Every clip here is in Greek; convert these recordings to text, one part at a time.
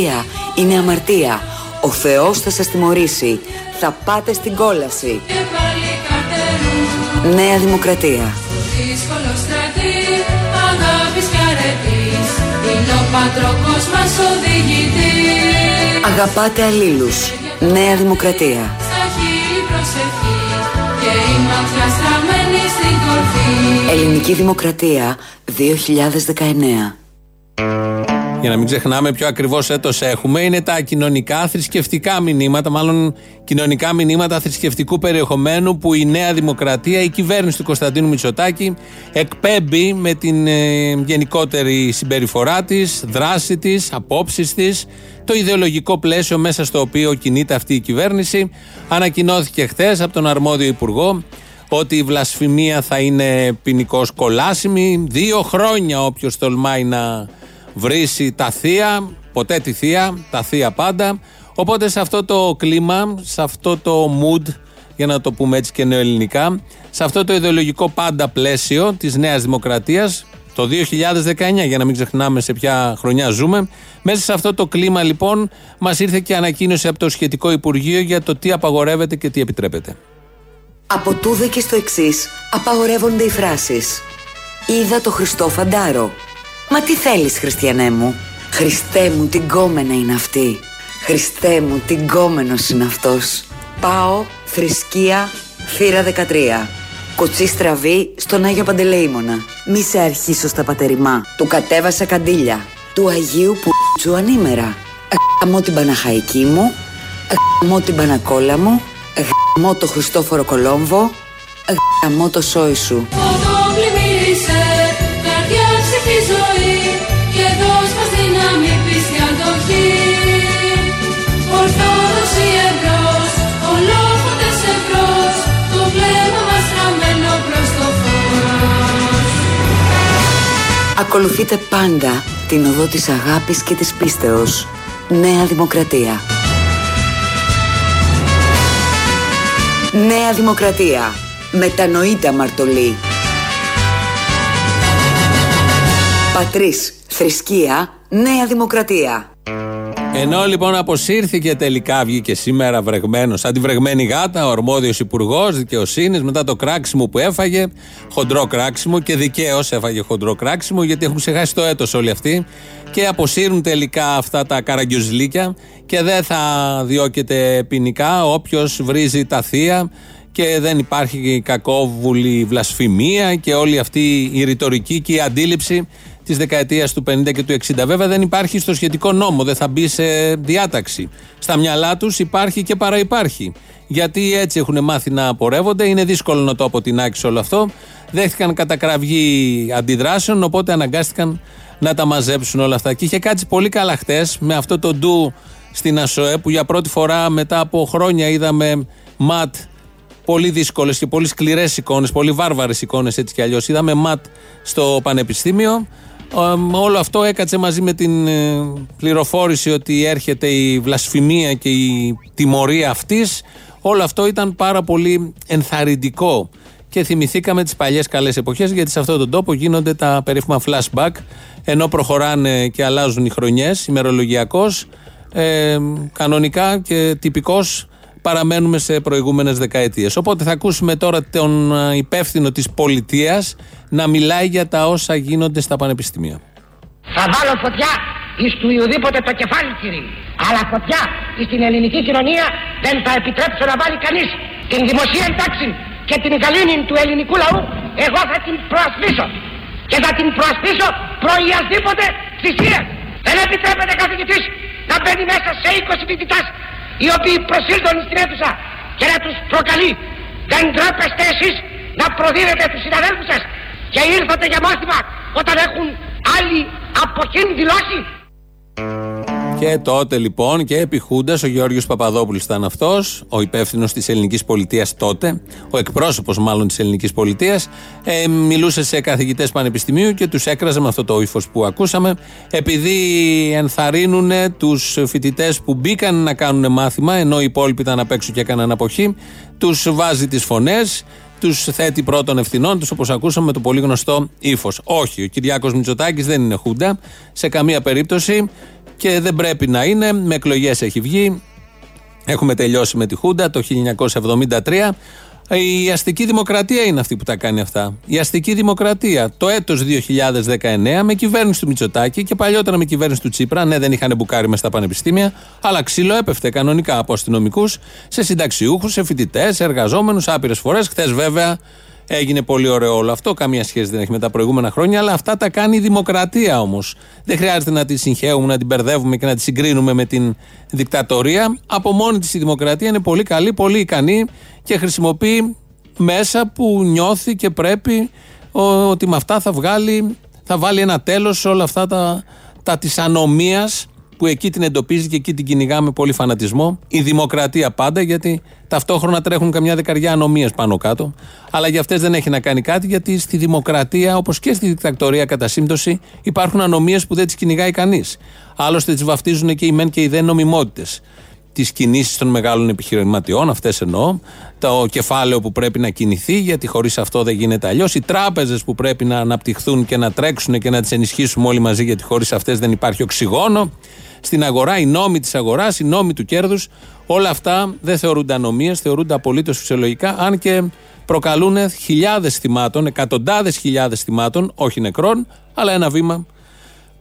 βρίζετε τα θεία, είναι αμαρτία. Ο Θεός θα σας τιμωρήσει. Θα πάτε στην κόλαση. Και πάλι καρτερούν Νέα Δημοκρατία. δύσκολο στρατή αγάπης και αρετής είναι ο πατρόκος μας οδηγητής Αγαπάτε αλλήλους. Νέα Δημοκρατία. στα χείλη προσευχή και η ματιά στραμμένη στην κορφή Ελληνική Δημοκρατία 2019. Για να μην ξεχνάμε ποιο ακριβώς έτος έχουμε, είναι τα κοινωνικά θρησκευτικά μηνύματα, μάλλον κοινωνικά μηνύματα θρησκευτικού περιεχομένου που η Νέα Δημοκρατία, η κυβέρνηση του Κωνσταντίνου Μητσοτάκη, εκπέμπει με την ε, γενικότερη συμπεριφορά της, δράση της, απόψεις της, το ιδεολογικό πλαίσιο μέσα στο οποίο κινείται αυτή η κυβέρνηση. Ανακοινώθηκε χθες από τον αρμόδιο Υπουργό ότι η βλασφημία θα είναι ποινικώς κολάσιμη. Δύο χρόνια όποιος τολμάει να βρήσει τα θεία, ποτέ τη θεία, τα θεία πάντα. Οπότε σε αυτό το κλίμα, σε αυτό το mood, για να το πούμε έτσι και νεοελληνικά, σε αυτό το ιδεολογικό πάντα πλαίσιο της Νέας Δημοκρατίας, το 2019, για να μην ξεχνάμε σε ποια χρονιά ζούμε, μέσα σε αυτό το κλίμα λοιπόν μας ήρθε και ανακοίνωση από το σχετικό Υπουργείο για το τι απαγορεύεται και τι επιτρέπεται. Από τούδε και στο εξής απαγορεύονται οι φράσεις. Είδα το Χριστό φαντάρο. Μα τι θέλεις Χριστιανέ μου; Χριστέ μου την κόμενα είναι αυτή. Χριστέ μου την κόμενος είναι αυτός. Πάω, θρησκεία, θύρα 13. Κοτσί στραβή στον Άγιο Παντελεήμονα. Μη σε αρχίσω στα πατεριμά. Του κατέβασα καντήλια. Του Αγίου Πουτσου ανήμερα. Γαμώ την Παναχαϊκή μου. Γαμώ την Πανακόλα μου. Γαμώ το Χριστόφορο Κολόμβο. Γαμώ το σόι σου. Ακολουθείτε πάντα την οδό της αγάπης και της πίστεως. Νέα Δημοκρατία. Νέα Δημοκρατία. Μετανοείται αμαρτωλή. Πατρίς, θρησκεία, Νέα Δημοκρατία. Ενώ λοιπόν αποσύρθηκε τελικά, βγήκε σήμερα βρεγμένος, σαν τη βρεγμένη γάτα, ο αρμόδιος υπουργός δικαιοσύνης, μετά το κράξιμο που έφαγε, χοντρό κράξιμο και δικαίως έφαγε χοντρό κράξιμο, γιατί έχουν ξεχάσει το έτος όλοι αυτοί και αποσύρουν τελικά αυτά τα καραγκιουζλίκια και δεν θα διώκεται ποινικά όποιος βρίζει τα θεία και δεν υπάρχει κακόβουλη βλασφημία και όλη αυτή η ρητορική και η αντίληψη της δεκαετίας του 50 και του 60. Βέβαια δεν υπάρχει στο σχετικό νόμο, δεν θα μπει σε διάταξη. Στα μυαλά τους υπάρχει και παραυπάρχει. Γιατί έτσι έχουν μάθει να πορεύονται, είναι δύσκολο να το αποτινάξει όλο αυτό. Δέχτηκαν κατακραυγή αντιδράσεων, οπότε αναγκάστηκαν να τα μαζέψουν όλα αυτά. Και είχε κάτσει πολύ καλά χτες με αυτό το ντου στην ΑΣΟΕ που για πρώτη φορά μετά από χρόνια είδαμε ματ πολύ δύσκολες και πολύ σκληρές εικόνες, πολύ βάρβαρες εικόνες έτσι κι αλλιώς. Είδαμε ματ στο Πανεπιστήμιο. Ε, όλο αυτό έκατσε μαζί με την ε, πληροφόρηση ότι έρχεται η βλασφημία και η τιμωρία αυτής. Όλο αυτό ήταν πάρα πολύ ενθαρρυντικό. Και θυμηθήκαμε τις παλιές καλές εποχές, γιατί σε αυτόν τον τόπο γίνονται τα περίφημα flashback, ενώ προχωράνε και αλλάζουν οι χρονιές, ημερολογιακώ. Ε, κανονικά και τυπικώ παραμένουμε σε προηγούμενες δεκαετίες. Οπότε θα ακούσουμε τώρα τον ε, υπεύθυνο της πολιτείας να μιλάει για τα όσα γίνονται στα πανεπιστήμια. Θα βάλω φωτιά εις του Ιουδήποτε το κεφάλι κύριε. Αλλά φωτιά εις την ελληνική κοινωνία δεν θα επιτρέψω να βάλει κανείς. Την δημοσία τάξη και την γαλήνη του ελληνικού λαού εγώ θα την προασπίσω. Και θα την προασπίσω προϊασδήποτε θυσία. Δεν επιτρέπεται καθηγητής να μπαίνει μέσα σε 20 φοιτητάς οι οποίοι προσήλθουν στην αίθουσα και να τους προκαλεί. Δεν τρέπεστε εσείς να προδίδετε τους συναδέλφους σας και ήρθατε για μάθημα όταν έχουν άλλοι από εκείνη δηλώσει. Και τότε λοιπόν και επί Χούντας, ο Γεώργιος Παπαδόπουλος ήταν αυτός, ο υπεύθυνος της ελληνικής πολιτείας τότε, ο εκπρόσωπος μάλλον της ελληνικής πολιτείας, ε, μιλούσε σε καθηγητές πανεπιστημίου και τους έκραζε με αυτό το ύφος που ακούσαμε, επειδή ενθαρρύνουν τους φοιτητές που μπήκαν να κάνουν μάθημα, ενώ οι υπόλοιποι ήταν απ' έξω και έκαναν αποχή, τους βάζει τις φωνές, τους θέτει πρώτων ευθυνών τους, όπως ακούσαμε με το πολύ γνωστό ύφος. Όχι, ο Κυριάκος Μητσοτάκης δεν είναι Χούντα σε καμία περίπτωση και δεν πρέπει να είναι. Με εκλογές έχει βγει. Έχουμε τελειώσει με τη Χούντα το 1973. Η αστική δημοκρατία είναι αυτή που τα κάνει αυτά. Η αστική δημοκρατία το έτος 2019 με κυβέρνηση του Μητσοτάκη και παλιότερα με κυβέρνηση του Τσίπρα. Ναι, δεν είχαν μπουκάρει μες στα πανεπιστήμια, αλλά ξύλο έπεφτε κανονικά από αστυνομικούς σε συνταξιούχους, σε φοιτητές, σε εργαζόμενους άπειρες φορές. Χθες βέβαια Έγινε πολύ ωραίο όλο αυτό. Καμία σχέση δεν έχει με τα προηγούμενα χρόνια, αλλά αυτά τα κάνει η δημοκρατία όμως. Δεν χρειάζεται να τη συγχαίουμε, να την μπερδεύουμε και να τη συγκρίνουμε με την δικτατορία. Από μόνη της η δημοκρατία είναι πολύ καλή, πολύ ικανή και χρησιμοποιεί μέσα που νιώθει και πρέπει ότι με αυτά θα βγάλει, θα βάλει ένα τέλος σε όλα αυτά τα, τα της ανομίας που εκεί την εντοπίζει και εκεί την κυνηγά με πολύ φανατισμό. Η δημοκρατία πάντα, γιατί ταυτόχρονα τρέχουν καμιά δεκαριά ανομίες πάνω κάτω. Αλλά για αυτές δεν έχει να κάνει κάτι, γιατί στη δημοκρατία, όπως και στη δικτακτορία κατά σύμπτωση, υπάρχουν ανομίες που δεν τις κυνηγάει κανείς. Άλλωστε τις βαφτίζουν και οι μεν και οι δεν νομιμότητες τις κινήσεις των μεγάλων επιχειρηματιών, αυτές εννοώ, το κεφάλαιο που πρέπει να κινηθεί, γιατί χωρίς αυτό δεν γίνεται αλλιώς, οι τράπεζες που πρέπει να αναπτυχθούν και να τρέξουν και να τις ενισχύσουμε όλοι μαζί, γιατί χωρίς αυτές δεν υπάρχει οξυγόνο στην αγορά, οι νόμοι της αγοράς, οι νόμοι του κέρδους, όλα αυτά δεν θεωρούνται ανομίες, θεωρούνται απολύτως φυσιολογικά, αν και προκαλούν χιλιάδες θυμάτων, εκατοντάδες χιλιάδες θυμάτων, όχι νεκρών, αλλά ένα βήμα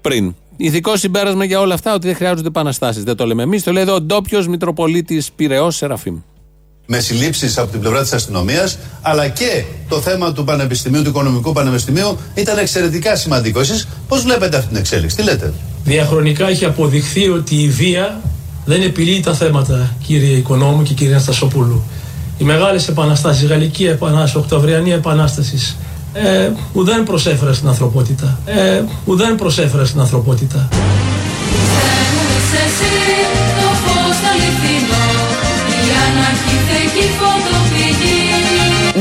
πριν. Ηθικό συμπέρασμα για όλα αυτά ότι δεν χρειάζονται επαναστάσεις. Δεν το λέμε εμείς, το λέει εδώ ο ντόπιος Μητροπολίτης Πυραιός Σεραφείμ με συλλήψεις από την πλευρά της αστυνομίας, αλλά και το θέμα του Πανεπιστημίου, του Οικονομικού Πανεπιστημίου ήταν εξαιρετικά σημαντικό. Εσείς πώς βλέπετε αυτή την εξέλιξη, τι λέτε; Διαχρονικά έχει αποδειχθεί ότι η βία δεν επιλύει τα θέματα, κύριε Οικονόμου και κύριε Αναστασοπούλου. Οι μεγάλες επαναστάσεις, η Γαλλική Επανάσταση, η Οκτωβριανή Επανάσταση, ε, ουδέν προσέφερε στην ανθρωπότητα. Ε, ουδέν προσέφερε στην ανθρωπότητα.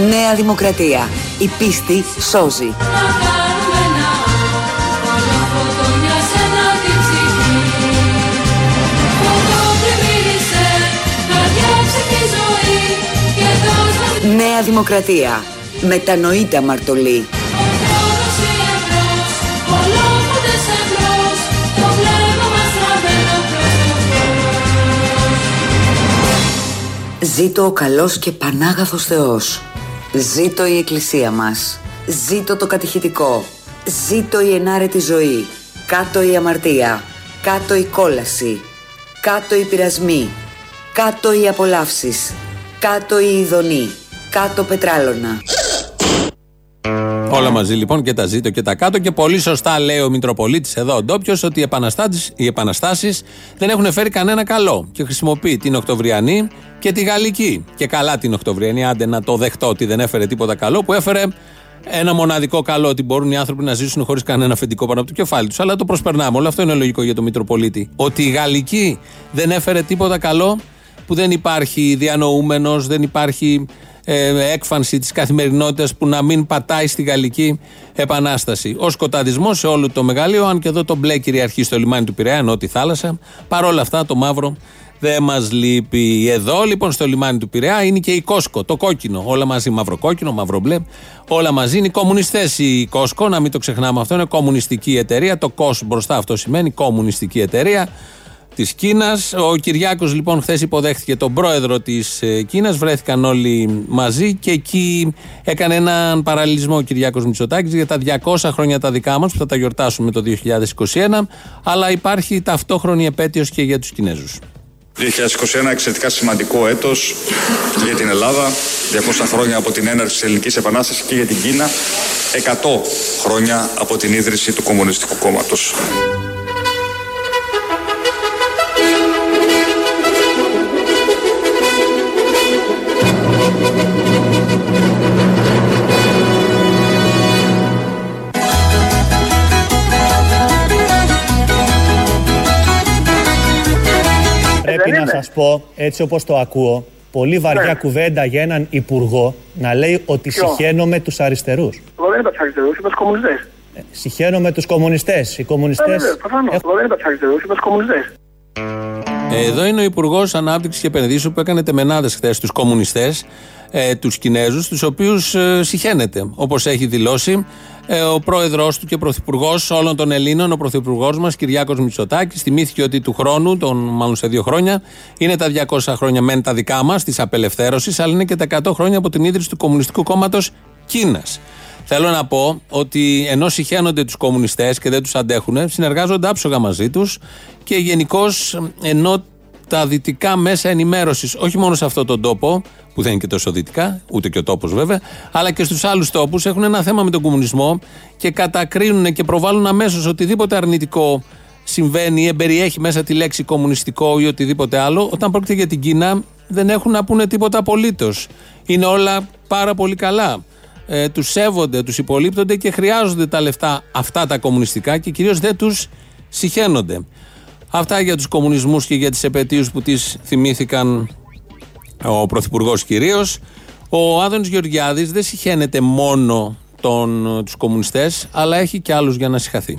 Νέα Δημοκρατία. Η πίστη σώζει. Νέα Δημοκρατία. Μετανοείται αμαρτωλή. Ζήτω ο καλός και πανάγαθος Θεός. Ζήτω η Εκκλησία μας. Ζήτω το κατηχητικό. Ζήτω η ενάρετη ζωή. Κάτω η αμαρτία. Κάτω η κόλαση. Κάτω οι πειρασμοί. Κάτω οι απολαύσεις. Κάτω η ειδονή. Κάτω πετράλωνα. Όλα μαζί λοιπόν και τα ζήτω και τα κάτω. Και πολύ σωστά λέει ο Μητροπολίτης εδώ ο ντόπιος ότι οι επαναστάσεις δεν έχουν φέρει κανένα καλό. Και χρησιμοποιεί την Οκτωβριανή και τη Γαλλική. Και καλά την Οκτωβριανή, άντε να το δεχτώ ότι δεν έφερε τίποτα καλό, που έφερε ένα μοναδικό καλό ότι μπορούν οι άνθρωποι να ζήσουν χωρίς κανένα αφεντικό πάνω από το κεφάλι τους. Αλλά το προσπερνάμε. Όλο αυτό είναι λογικό για τον Μητροπολίτη. Ότι η Γαλλική δεν έφερε τίποτα καλό, που δεν υπάρχει διανοούμενος, δεν υπάρχει ε, έκφανση της καθημερινότητας που να μην πατάει στη Γαλλική Επανάσταση. Ο σκοταδισμός σε όλο το μεγαλείο, αν και εδώ το μπλε κυριαρχεί στο λιμάνι του Πειραιά, νότι θάλασσα. Παρόλα αυτά το μαύρο δεν μας λείπει. Εδώ λοιπόν στο λιμάνι του Πειραιά είναι και η Κόσκο, το κόκκινο. Όλα μαζί, μαύρο-κόκκινο, μαύρο-μπλε. Όλα μαζί είναι οι κομμουνιστές η Κόσκο, να μην το ξεχνάμε αυτό. Είναι κομμουνιστική εταιρεία. Το ΚΟΣ μπροστά αυτό σημαίνει κομμουνιστική εταιρεία της Κίνας. Ο Κυριάκος λοιπόν χθες υποδέχτηκε τον πρόεδρο της ε, Κίνας. Βρέθηκαν όλοι μαζί και εκεί έκανε έναν παραλληλισμό ο Κυριάκος Μητσοτάκης για τα 200 χρόνια τα δικά μας που θα τα γιορτάσουμε το 2021. Αλλά υπάρχει ταυτόχρονη επέτειος και για τους Κινέζους. 2021 εξαιρετικά σημαντικό έτος για την Ελλάδα, 200 χρόνια από την έναρξη της Ελληνικής Επανάστασης και για την Κίνα, 100 χρόνια από την ίδρυση του Κομμουνιστικού Κόμματος. Να είναι. σας πω, έτσι όπως το ακούω, πολύ βαριά Ναι. κουβέντα για έναν υπουργό να λέει ότι Ποιο; συχαίνομαι τους αριστερούς. Εγώ δεν είπα τους αριστερούς, είπα τους κομμουνιστές. Συχαίνομαι τους κομμουνιστές. Οι Ε, κομμουνιστές βέβαια, προφανώς. έχουν Εγώ δεν είπα τους αριστερούς, είπα τους κομμουνιστές. Εδώ είναι ο Υπουργός Ανάπτυξης και Επενδύσεων που έκανε τεμενάδες χθες στου κομμουνιστές, ε, τους Κινέζους, τους οποίους ε, συχαίνεται. Όπως έχει δηλώσει ε, ο πρόεδρό του και πρωθυπουργός όλων των Ελλήνων, ο πρωθυπουργός μας, Κυριάκος Μητσοτάκης, θυμήθηκε ότι του χρόνου, τον, μάλλον σε δύο χρόνια, είναι τα 200 χρόνια μεν τα δικά μας, της απελευθέρωσης, αλλά είναι και τα 100 χρόνια από την ίδρυση του Κομμουνιστικού Κόμματος Κίνας. Θέλω να πω ότι ενώ συχαίνονται τους κομμουνιστές και δεν τους αντέχουν, συνεργάζονται άψογα μαζί τους και γενικώς ενώ τα δυτικά μέσα ενημέρωσης, όχι μόνο σε αυτόν τον τόπο, που δεν είναι και τόσο δυτικά, ούτε και ο τόπος βέβαια, αλλά και στους άλλους τόπους έχουν ένα θέμα με τον κομμουνισμό και κατακρίνουν και προβάλλουν αμέσως οτιδήποτε αρνητικό συμβαίνει ή εμπεριέχει μέσα τη λέξη κομμουνιστικό ή οτιδήποτε άλλο, όταν πρόκειται για την Κίνα δεν έχουν να πούνε τίποτα απολύτως. Είναι όλα πάρα πολύ καλά ε, τους σέβονται, τους υπολείπτονται και χρειάζονται τα λεφτά αυτά τα κομμουνιστικά και κυρίως δεν τους συχαίνονται. Αυτά για τους κομμουνισμούς και για τις επαιτίους που τις θυμήθηκαν ο Πρωθυπουργός κυρίως. Ο Άδωνης Γεωργιάδης δεν συχαίνεται μόνο τον, τους κομμουνιστές αλλά έχει και άλλους για να συχαθεί.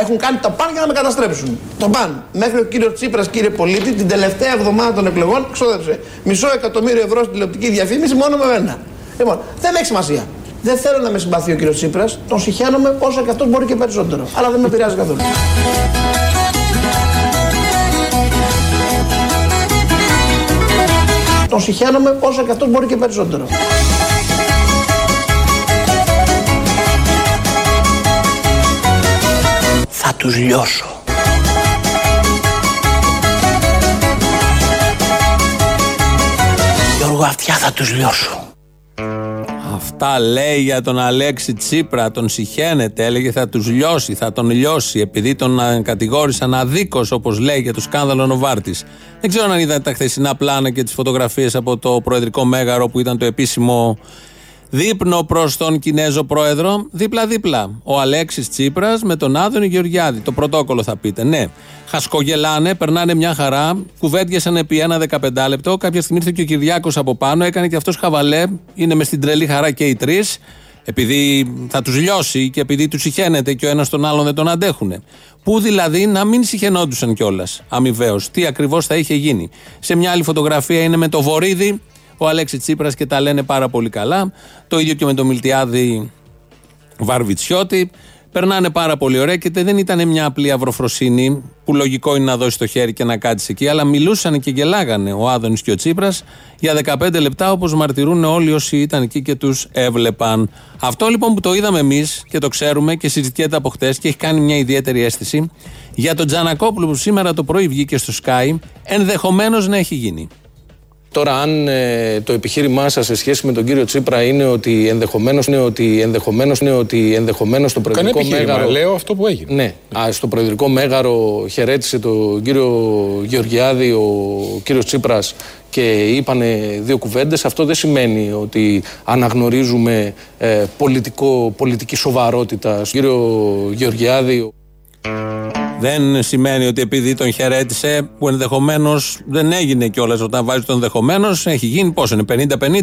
Έχουν κάνει τα παν για να με καταστρέψουν. Το παν. Μέχρι ο κύριος Τσίπρας, κύριε πολίτη, την τελευταία εβδομάδα των εκλογών ξόδεψε μισό εκατομμύριο ευρώ στην τηλεοπτική διαφήμιση μόνο με μένα. Λοιπόν, δεν έχει σημασία. Δεν θέλω να με συμπαθεί ο κύριος Τσίπρας. Τον συχαίνομαι όσο και αυτός μπορεί και περισσότερο. Αλλά δεν με πειράζει καθόλου. Τον συχαίνομαι όσο και αυτός μπορεί και περισσότερο. Θα τους λιώσω. Γιώργο, αυτιά θα τους λιώσω. Αυτά λέει για τον Αλέξη Τσίπρα, τον συχαίνεται, έλεγε θα τους λιώσει, θα τον λιώσει, επειδή τον α, κατηγόρησαν αδίκως όπως λέει για το σκάνδαλο Νοβάρτης. Δεν ξέρω αν είδατε τα χθεσινά πλάνα και τις φωτογραφίες από το Προεδρικό Μέγαρο που ήταν το επίσημο δείπνο προς τον Κινέζο Πρόεδρο, δίπλα-δίπλα. Ο Αλέξης Τσίπρας με τον Άδωνη Γεωργιάδη. Το πρωτόκολλο θα πείτε. Ναι, χασκογελάνε, περνάνε μια χαρά, κουβέντιασαν επί ένα 15 λεπτό. Κάποια στιγμή ήρθε και ο Κυριάκος από πάνω, έκανε και αυτός χαβαλέ. Είναι μες στην τρελή χαρά και οι τρεις. Επειδή θα τους λιώσει και επειδή τους συχαίνεται και ο ένας τον άλλον δεν τον αντέχουν. Πού δηλαδή να μην συχαινόντουσαν κιόλας αμοιβαίως. Τι ακριβώς θα είχε γίνει. Σε μια άλλη φωτογραφία είναι με το βορίδι ο Αλέξη Τσίπρας και τα λένε πάρα πολύ καλά. Το ίδιο και με τον Μιλτιάδη Βαρβιτσιώτη. Περνάνε πάρα πολύ ωραία και δεν ήταν μια απλή αυροφροσύνη που λογικό είναι να δώσει το χέρι και να κάτσει εκεί, αλλά μιλούσαν και γελάγανε ο Άδωνης και ο Τσίπρας για 15 λεπτά όπως μαρτυρούν όλοι όσοι ήταν εκεί και τους έβλεπαν. Αυτό λοιπόν που το είδαμε εμείς και το ξέρουμε και συζητιέται από χτες και έχει κάνει μια ιδιαίτερη αίσθηση για τον Τζανακόπουλο που σήμερα το πρωί βγήκε στο Sky, ενδεχομένως να έχει γίνει. Τώρα, αν ε, το επιχείρημά σας σε σχέση με τον κύριο Τσίπρα είναι ότι ενδεχομένως είναι ότι ενδεχομένως είναι ότι ενδεχομένως στο Κανένα προεδρικό επιχείρημα, μέγαρο. λέω αυτό που έγινε. Ναι, α, στο προεδρικό μέγαρο χαιρέτησε τον κύριο Γεωργιάδη ο κύριος Τσίπρας και είπανε δύο κουβέντες. Αυτό δεν σημαίνει ότι αναγνωρίζουμε ε, πολιτικό, πολιτική σοβαρότητα στον κύριο Γεωργιάδη. Δεν σημαίνει ότι επειδή τον χαιρέτησε, που ενδεχομένως δεν έγινε κιόλας όταν βάζει τον ενδεχομένως, έχει γίνει πόσο είναι,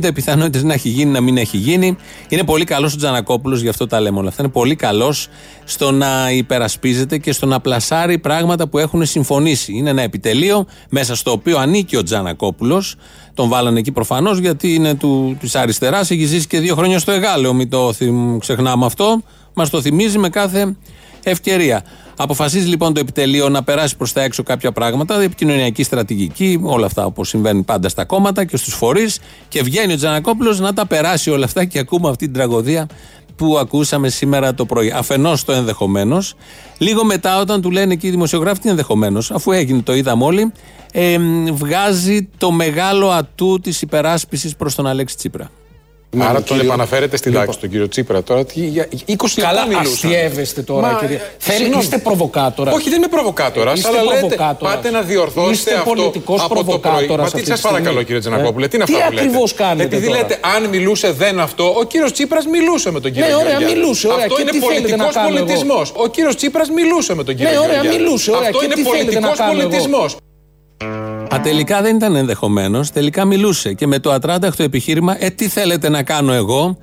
50-50, πιθανότητες να έχει γίνει, να μην έχει γίνει. Είναι πολύ καλός ο Τζανακόπουλος, γι' αυτό τα λέμε όλα αυτά. Είναι πολύ καλός στο να υπερασπίζεται και στο να πλασάρει πράγματα που έχουν συμφωνήσει. Είναι ένα επιτελείο μέσα στο οποίο ανήκει ο Τζανακόπουλος. Τον βάλανε εκεί προφανώς γιατί είναι της αριστεράς, έχει ζήσει και δύο χρόνια στο Εγάλεο. Μην το θυμ- ξεχνάμε αυτό. Μας το θυμίζει με κάθε ευκαιρία. Αποφασίζει λοιπόν το επιτελείο να περάσει προς τα έξω κάποια πράγματα, επικοινωνιακή στρατηγική, όλα αυτά όπως συμβαίνουν πάντα στα κόμματα και στους φορείς. Και βγαίνει ο Τζανακόπουλος να τα περάσει όλα αυτά και ακούμε αυτή την τραγωδία που ακούσαμε σήμερα το πρωί. Αφενός το ενδεχομένως. Λίγο μετά, όταν του λένε εκεί οι δημοσιογράφοι, τι ενδεχομένως, αφού έγινε, το είδαμε όλοι, ε, βγάζει το μεγάλο ατού της υπεράσπισης προς τον Αλέξη Τσίπρα. Άρα τον κύριο- επαναφέρετε στη Λοιπόν. λάξη τον κύριο Τσίπρα τώρα. Τι, για 20 Καλά, λεπτά μιλούσαν. αστείευεστε τώρα, Μα, κύριε. ε, Θέλει- συγγνώμη. είστε προβοκάτορας. Όχι, δεν είμαι προβοκάτορας. Είστε Αλλά λέτε, προβοκάτορας. πάτε να διορθώσετε Είστε αυτό πολιτικός από το πρωί. προβοκάτορας Μα τι αυτή τη σα παρακαλώ, στιγμή; κύριε Τζανακόπουλε, Ε, τι είναι τι αυτά που λέτε; ακριβώς κάνετε Επειδή τώρα; λέτε, αν μιλούσε δεν αυτό, ο κύριος Τσίπρας μιλούσε με τον κύριο Ναι, ωραία, Γεωργιάδη. μιλούσε, ωραία. Αυτό Και είναι τι θέλετε πολιτικός να κάνω εγώ; πολιτισμός. Ο κύριος Τσίπρας μιλούσε με τον κύριο Ναι, ωραία, Γεωργιάδη. μιλούσε, ωραία. Αυτό Και είναι τι θέλετε να πολιτικός κάνω εγώ; πολιτισμός. Α, τελικά δεν ήταν ενδεχομένως. Τελικά μιλούσε και με το ατράνταχτο επιχείρημα, Ε, τι θέλετε να κάνω εγώ;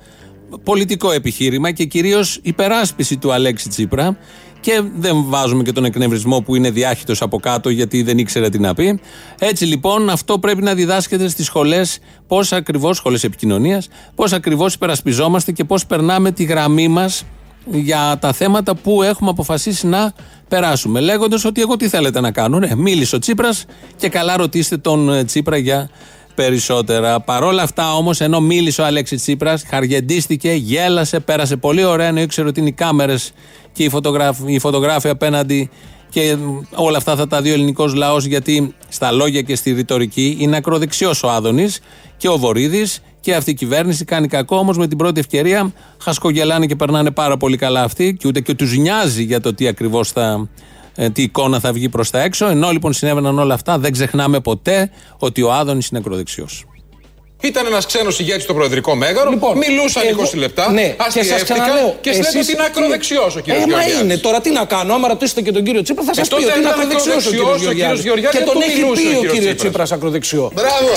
Πολιτικό επιχείρημα και κυρίως υπεράσπιση του Αλέξη Τσίπρα. Και δεν βάζουμε και τον εκνευρισμό που είναι διάχυτος από κάτω γιατί δεν ήξερε τι να πει. Έτσι λοιπόν, αυτό πρέπει να διδάσκεται στις σχολές, πώς ακριβώς, σχολές επικοινωνίας, πώς ακριβώς υπερασπιζόμαστε και πώς περνάμε τη γραμμή μας για τα θέματα που έχουμε αποφασίσει να περάσουμε. Λέγοντας ότι εγώ τι θέλετε να κάνω. Ναι, μίλησε ο Τσίπρας και καλά ρωτήστε τον ε, Τσίπρα για περισσότερα. Παρόλα αυτά όμως, ενώ μίλησε ο Αλέξη Τσίπρας, χαργεντίστηκε, γέλασε, πέρασε πολύ ωραία, ενώ ήξερε ότι είναι οι κάμερες και οι φωτογράφοι, οι φωτογράφοι απέναντι και όλα αυτά θα τα δει ο ελληνικός λαός γιατί στα λόγια και στη ρητορική είναι ακροδεξιός ο Άδωνης και ο Βορύδης και αυτή η κυβέρνηση κάνει κακό. Όμως με την πρώτη ευκαιρία χασκογελάνε και περνάνε πάρα πολύ καλά αυτοί και ούτε και τους νοιάζει για το τι ακριβώς θα. ε, Τι εικόνα θα βγει προς τα έξω. Ενώ λοιπόν συνέβαιναν όλα αυτά, δεν ξεχνάμε ποτέ ότι ο Άδωνης είναι ακροδεξιός. Ήταν ένας ξένος ηγέτης στο Προεδρικό Μέγαρο. Λοιπόν, μιλούσαν εγώ- 20 λεπτά. Ναι, και σας αστιεύτηκαν ξαναλέω. Και λέτε εσείς- ότι είναι ακροδεξιός ο κύριος Ε, μα είναι. Τώρα τι να κάνω. Άμα ρωτήσετε και τον κύριο Τσίπρα, θα σας Ε, πει τότε ότι είναι ήταν ακροδεξιός ο ακροδεξιός κύριος ο κύριος Γεωργιάδης. Γεωργιάδης, Και δεν τον του έχει μιλούσε ο πει ο κύριος κύριο Τσίπρας. Τσίπρας ακροδεξιό. Μπράβο.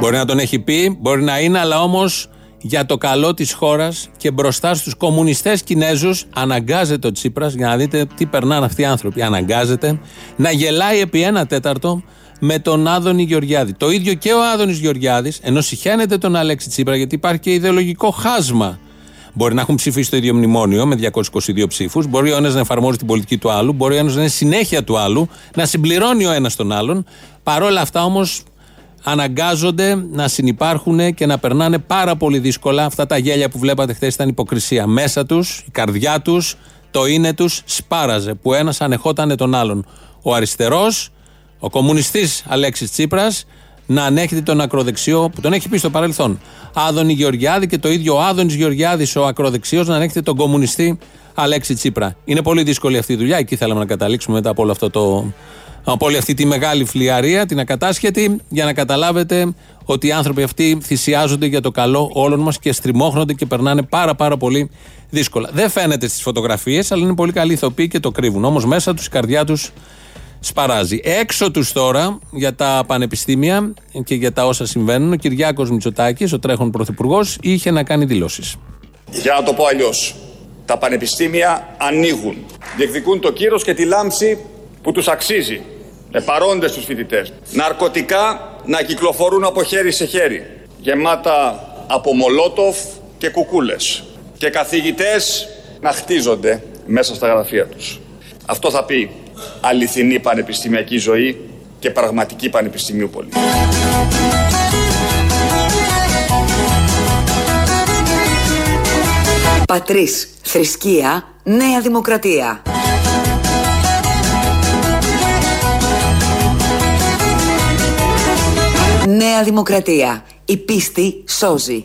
Μπορεί να τον έχει πει, μπορεί να είναι, αλλά όμως για το καλό της χώρας και μπροστά στους κομμουνιστές Κινέζους, αναγκάζεται ο Τσίπρας, για να δείτε τι περνάνε αυτοί οι άνθρωποι. Αναγκάζεται να γελάει επί ένα τέταρτο με τον Άδωνη Γεωργιάδη. Το ίδιο και ο Άδωνης Γεωργιάδης, ενώ συχαίνεται τον Αλέξη Τσίπρα, γιατί υπάρχει και ιδεολογικό χάσμα. Μπορεί να έχουν ψηφίσει το ίδιο μνημόνιο με 222 ψήφους. Μπορεί ο ένας να εφαρμόζει την πολιτική του άλλου. Μπορεί ο ένας να είναι συνέχεια του άλλου. Να συμπληρώνει ο ένας τον άλλον. Παρόλα αυτά όμως αναγκάζονται να συνεπάρχουν και να περνάνε πάρα πολύ δύσκολα. Αυτά τα γέλια που βλέπατε χθες ήταν υποκρισία. Μέσα τους, η καρδιά τους, το είναι τους σπάραζε που ένας ανεχόταν τον άλλον. Ο αριστερός, ο κομμουνιστής Αλέξης Τσίπρας, να ανέχεται τον ακροδεξιό που τον έχει πει στο παρελθόν. Άδωνη Γεωργιάδη και το ίδιο ο Άδωνης Γεωργιάδης, ο ακροδεξιός, να ανέχεται τον κομμουνιστή Αλέξη Τσίπρα. Είναι πολύ δύσκολη αυτή η δουλειά. Εκεί θέλαμε να καταλήξουμε μετά από όλο αυτό το. Από όλη αυτή τη μεγάλη φλιαρία, την ακατάσχετη, για να καταλάβετε ότι οι άνθρωποι αυτοί θυσιάζονται για το καλό όλων μας και στριμώχνονται και περνάνε πάρα πάρα πολύ δύσκολα. Δεν φαίνεται στις φωτογραφίες, αλλά είναι πολύ καλοί ηθοποιοί και το κρύβουν. Όμως μέσα τους η καρδιά τους σπαράζει. Έξω τους τώρα για τα πανεπιστήμια και για τα όσα συμβαίνουν, ο Κυριάκος Μητσοτάκης, ο τρέχον πρωθυπουργός, είχε να κάνει δηλώσεις. Για να το πω αλλιώς, τα πανεπιστήμια ανοίγουν. Διεκδικούν το κύρος και τη λάμψη που τους αξίζει. Με παρόντες τους φοιτητές. Ναρκωτικά να κυκλοφορούν από χέρι σε χέρι. Γεμάτα από μολότοφ και κουκούλες. Και καθηγητές να χτίζονται μέσα στα γραφεία τους. Αυτό θα πει αληθινή πανεπιστημιακή ζωή και πραγματική πανεπιστημίου πολιτική. Πατρίς, θρησκεία, νέα δημοκρατία. Νέα δημοκρατία. Η πίστη σώζει.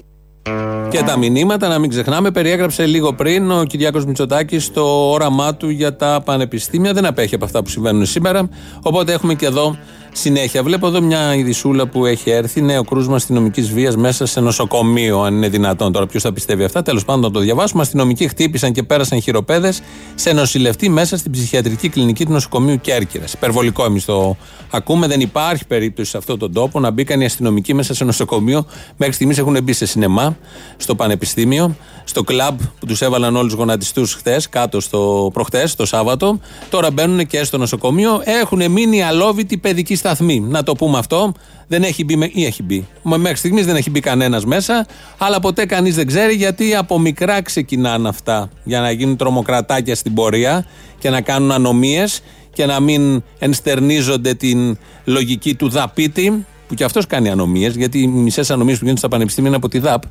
Και τα μηνύματα, να μην ξεχνάμε, περιέγραψε λίγο πριν ο Κυριάκος Μητσοτάκης το όραμά του για τα πανεπιστήμια. Δεν απέχει από αυτά που συμβαίνουν σήμερα. Οπότε έχουμε και εδώ συνέχεια. Βλέπω εδώ μια ειδισούλα που έχει έρθει. Νέο κρούσμα αστυνομικής βίας μέσα σε νοσοκομείο, αν είναι δυνατόν. Τώρα, ποιος θα πιστεύει αυτά; Τέλος πάντων, να το διαβάσουμε. Αστυνομικοί χτύπησαν και πέρασαν χειροπέδες σε νοσηλευτή μέσα στην ψυχιατρική κλινική του νοσοκομείου Κέρκυρας. Υπερβολικό εμείς το ακούμε. Δεν υπάρχει περίπτωση σε αυτόν τον τόπο να μπήκαν οι αστυνομικοί μέσα σε νοσοκομείο. Μέχρι στιγμής έχουν μπει σε σινεμά, στο πανεπιστήμιο, στο κλαμπ που τους έβαλαν όλους γονατιστούς χθες, κάτω στο προχτές, το Σάββατο. Τώρα μπαίνουν και στο νοσοκομείο. Έχουν μείνει αλόβητοι παιδικοί σταθμοί. Να το πούμε αυτό. Δεν έχει μπει, με- ή έχει μπει. Μα Μέχρι στιγμής δεν έχει μπει κανένας μέσα, αλλά ποτέ κανείς δεν ξέρει γιατί από μικρά ξεκινάνε αυτά για να γίνουν τρομοκρατάκια στην πορεία και να κάνουν ανομίες και να μην ενστερνίζονται την λογική του δαπίτη, που και αυτός κάνει ανομίες, γιατί οι μισές ανομίες που γίνονται στα πανεπιστήμια είναι από τη ΔΑΠ,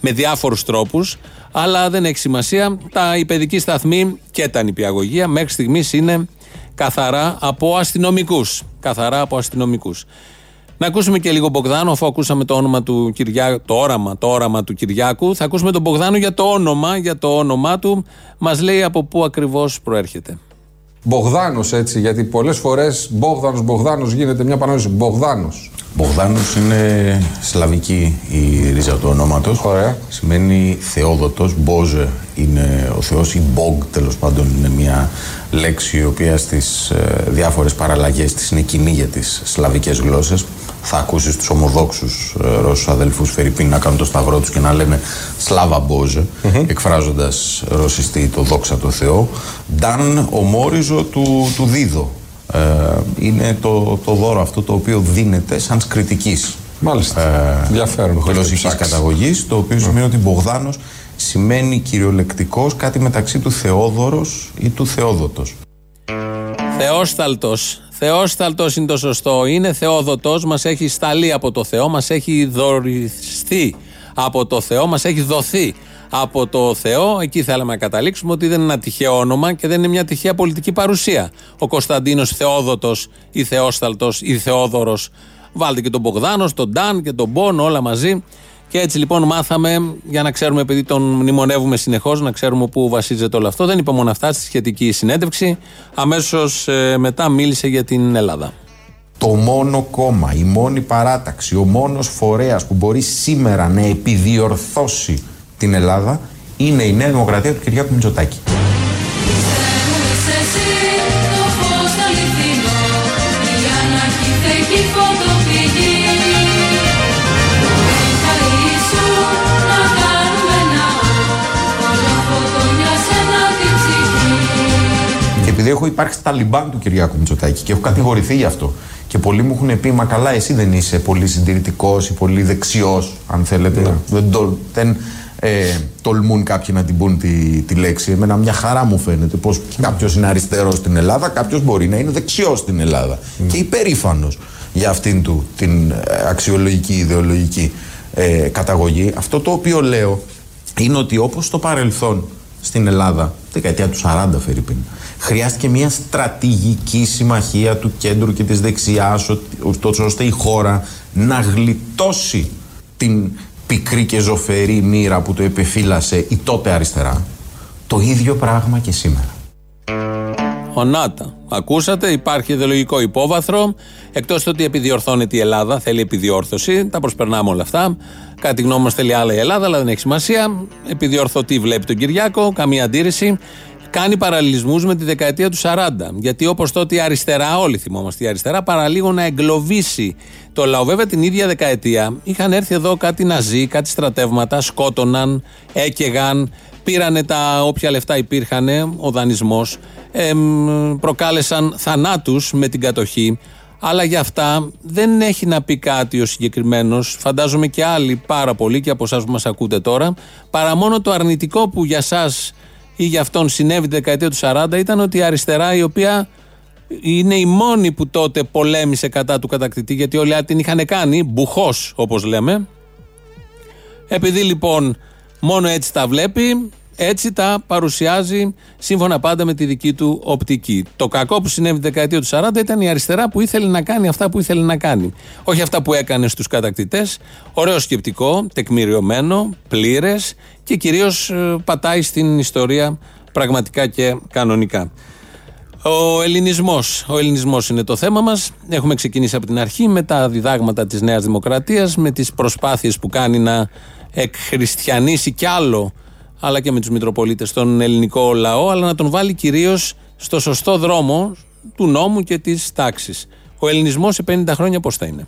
με διάφορους τρόπους. Αλλά δεν έχει σημασία. Τα οι παιδικοί σταθμοί και τα νηπιαγωγεία μέχρι στιγμής είναι καθαρά από αστυνομικούς. Καθαρά από αστυνομικούς. Να ακούσουμε και λίγο Μπογδάνο, αφού ακούσαμε το όνομα του Κυριάκου, το όραμα, το όραμα του Κυριάκου. Θα ακούσουμε τον Μπογδάνο για το όνομα, για το όνομά του. Μας λέει από πού ακριβώς προέρχεται. Μπογδάνος έτσι, γιατί πολλές φορές Μπογδάνος, Μπογδάνος γίνεται μια πανόηση. Μπογδάνος. Μπογδάνος είναι σλαβική η ρίζα του ονόματος. Ωραία. Σημαίνει θεόδοτος. Μπόζε είναι ο θεός ή μπογ τέλος πάντων είναι μια λέξη η οποία στις ε, διάφορες παραλλαγές της είναι κοινή για τις σλαβικές γλώσσες. Θα ακούσεις τους ομοδόξους ε, Ρώσους αδελφούς Φερρυπίν να κάνουν το σταυρό τους και να λένε Σλάβα Μπόζε, εκφράζοντας ρωσιστή το δόξα το Θεό. Νταν ομόριζο του, του Δίδο. Ε, είναι το, το δώρο αυτό το οποίο δίνεται σαν κριτικής Μάλιστα. ε, Ενδιαφέρον. το έχετε γλωσσικής ψάξεις. καταγωγής, το οποίο σημαίνει ότι Μπογδάνος σημαίνει κυριολεκτικός κάτι μεταξύ του Θεόδωρος ή του Θεόδοτος. Θεόσταλτος. Θεόσταλτος είναι το σωστό. Είναι θεόδοτο, μας έχει σταλεί από το Θεό, μας έχει δοριστεί από το Θεό, μας έχει δοθεί από το Θεό. Εκεί θέλαμε να καταλήξουμε ότι δεν είναι ένα τυχαίο όνομα και δεν είναι μια τυχαία πολιτική παρουσία. Ο Κωνσταντίνος Θεόδοτο ή Θεόσταλτος ή Θεόδωρος. Βάλτε και τον Μπογδάνος, τον Ντάν και τον Μπον όλα μαζί. Και έτσι λοιπόν μάθαμε, για να ξέρουμε, επειδή τον μνημονεύουμε συνεχώς, να ξέρουμε πού βασίζεται όλο αυτό. Δεν είπε μόνο αυτά στη σχετική συνέντευξη. Αμέσως μετά μίλησε για την Ελλάδα. Το μόνο κόμμα, η μόνη παράταξη, ο μόνος φορέας που μπορεί σήμερα να επιδιορθώσει την Ελλάδα είναι η Νέα Δημοκρατία του Κυριάκου Μητσοτάκη. Είσαι εσύ το φως το αληθινό Η αναρχιθεκή φωτοπηγή Καλή σου να κάνουμε ναό Όλο φωτόνια σε ένα την ψυχή Και επειδή έχω υπάρξει ταλιμπάν του Κυριάκου Μητσοτάκη και έχω κατηγορηθεί γι' αυτό. Και πολλοί μου έχουν πει, Μα καλά, εσύ δεν είσαι πολύ συντηρητικός ή πολύ δεξιός, αν θέλετε. Δεν, το, δεν ε, τολμούν κάποιοι να την πούν τη, τη λέξη. Εμένα μια χαρά μου φαίνεται πως κάποιος είναι αριστερός στην Ελλάδα, κάποιος μπορεί να είναι δεξιός στην Ελλάδα. Και υπερήφανος για αυτήν του την ε, αξιολογική, ιδεολογική ε, καταγωγή. Αυτό το οποίο λέω είναι ότι όπως στο παρελθόν στην Ελλάδα, δεκαετία του 40 Φερρυπίν, χρειάστηκε μια στρατηγική συμμαχία του κέντρου και της δεξιάς ο- ώστε η χώρα να γλιτώσει την πικρή και ζωφερή μοίρα που το επεφύλασε η τότε αριστερά. Το ίδιο πράγμα και σήμερα. Ο Νάτα. Ακούσατε, υπάρχει ιδεολογικό υπόβαθρο. Εκτός ότι επιδιορθώνεται η Ελλάδα, θέλει επιδιόρθωση, τα προσπερνάμε όλα αυτά. Κατά τη γνώμη μας θέλει άλλα η Ελλάδα, αλλά δεν έχει σημασία. Επιδιορθωτή βλέπει τον Κυριάκο, καμία αντίρρηση. Κάνει παραλληλισμούς με τη δεκαετία του 40. Γιατί όπως τότε η αριστερά, όλοι θυμόμαστε η αριστερά, παραλίγο να εγκλωβίσει το λαό. Βέβαια την ίδια δεκαετία είχαν έρθει εδώ κάτι ναζί, κάτι στρατεύματα, σκότωναν, έκαιγαν, πήρανε τα όποια λεφτά υπήρχαν, ο δανεισμός, προκάλεσαν θανάτους με την κατοχή. Αλλά για αυτά δεν έχει να πει κάτι ο συγκεκριμένος, φαντάζομαι και άλλοι πάρα πολλοί και από εσάς που μας ακούτε τώρα, παρά μόνο το αρνητικό που για εσά ή για αυτόν συνέβη τη δεκαετία του 40 ήταν ότι η αριστερά η οποία είναι η μόνη που τότε πολέμησε κατά του κατακτητή, γιατί όλοι άλλοι την είχαν κάνει, μπουχός όπως λέμε. Επειδή λοιπόν μόνο έτσι τα βλέπει, έτσι τα παρουσιάζει σύμφωνα πάντα με τη δική του οπτική. Το κακό που συνέβη τη δεκαετία του 40 ήταν η αριστερά που ήθελε να κάνει αυτά που ήθελε να κάνει. Όχι αυτά που έκανε στους κατακτητές. Ωραίο σκεπτικό, τεκμηριωμένο, πλήρες και κυρίως ε, πατάει στην ιστορία πραγματικά και κανονικά. Ο ελληνισμός. Ο ελληνισμός είναι το θέμα μας. Έχουμε ξεκινήσει από την αρχή με τα διδάγματα της Νέας Δημοκρατίας, με τις προσπάθειες που κάνει να εκχριστιανίσει κι άλλο, αλλά και με τους Μητροπολίτες, τον ελληνικό λαό, αλλά να τον βάλει κυρίως στο σωστό δρόμο του νόμου και της τάξης. Ο ελληνισμός σε 50 χρόνια πώς θα είναι;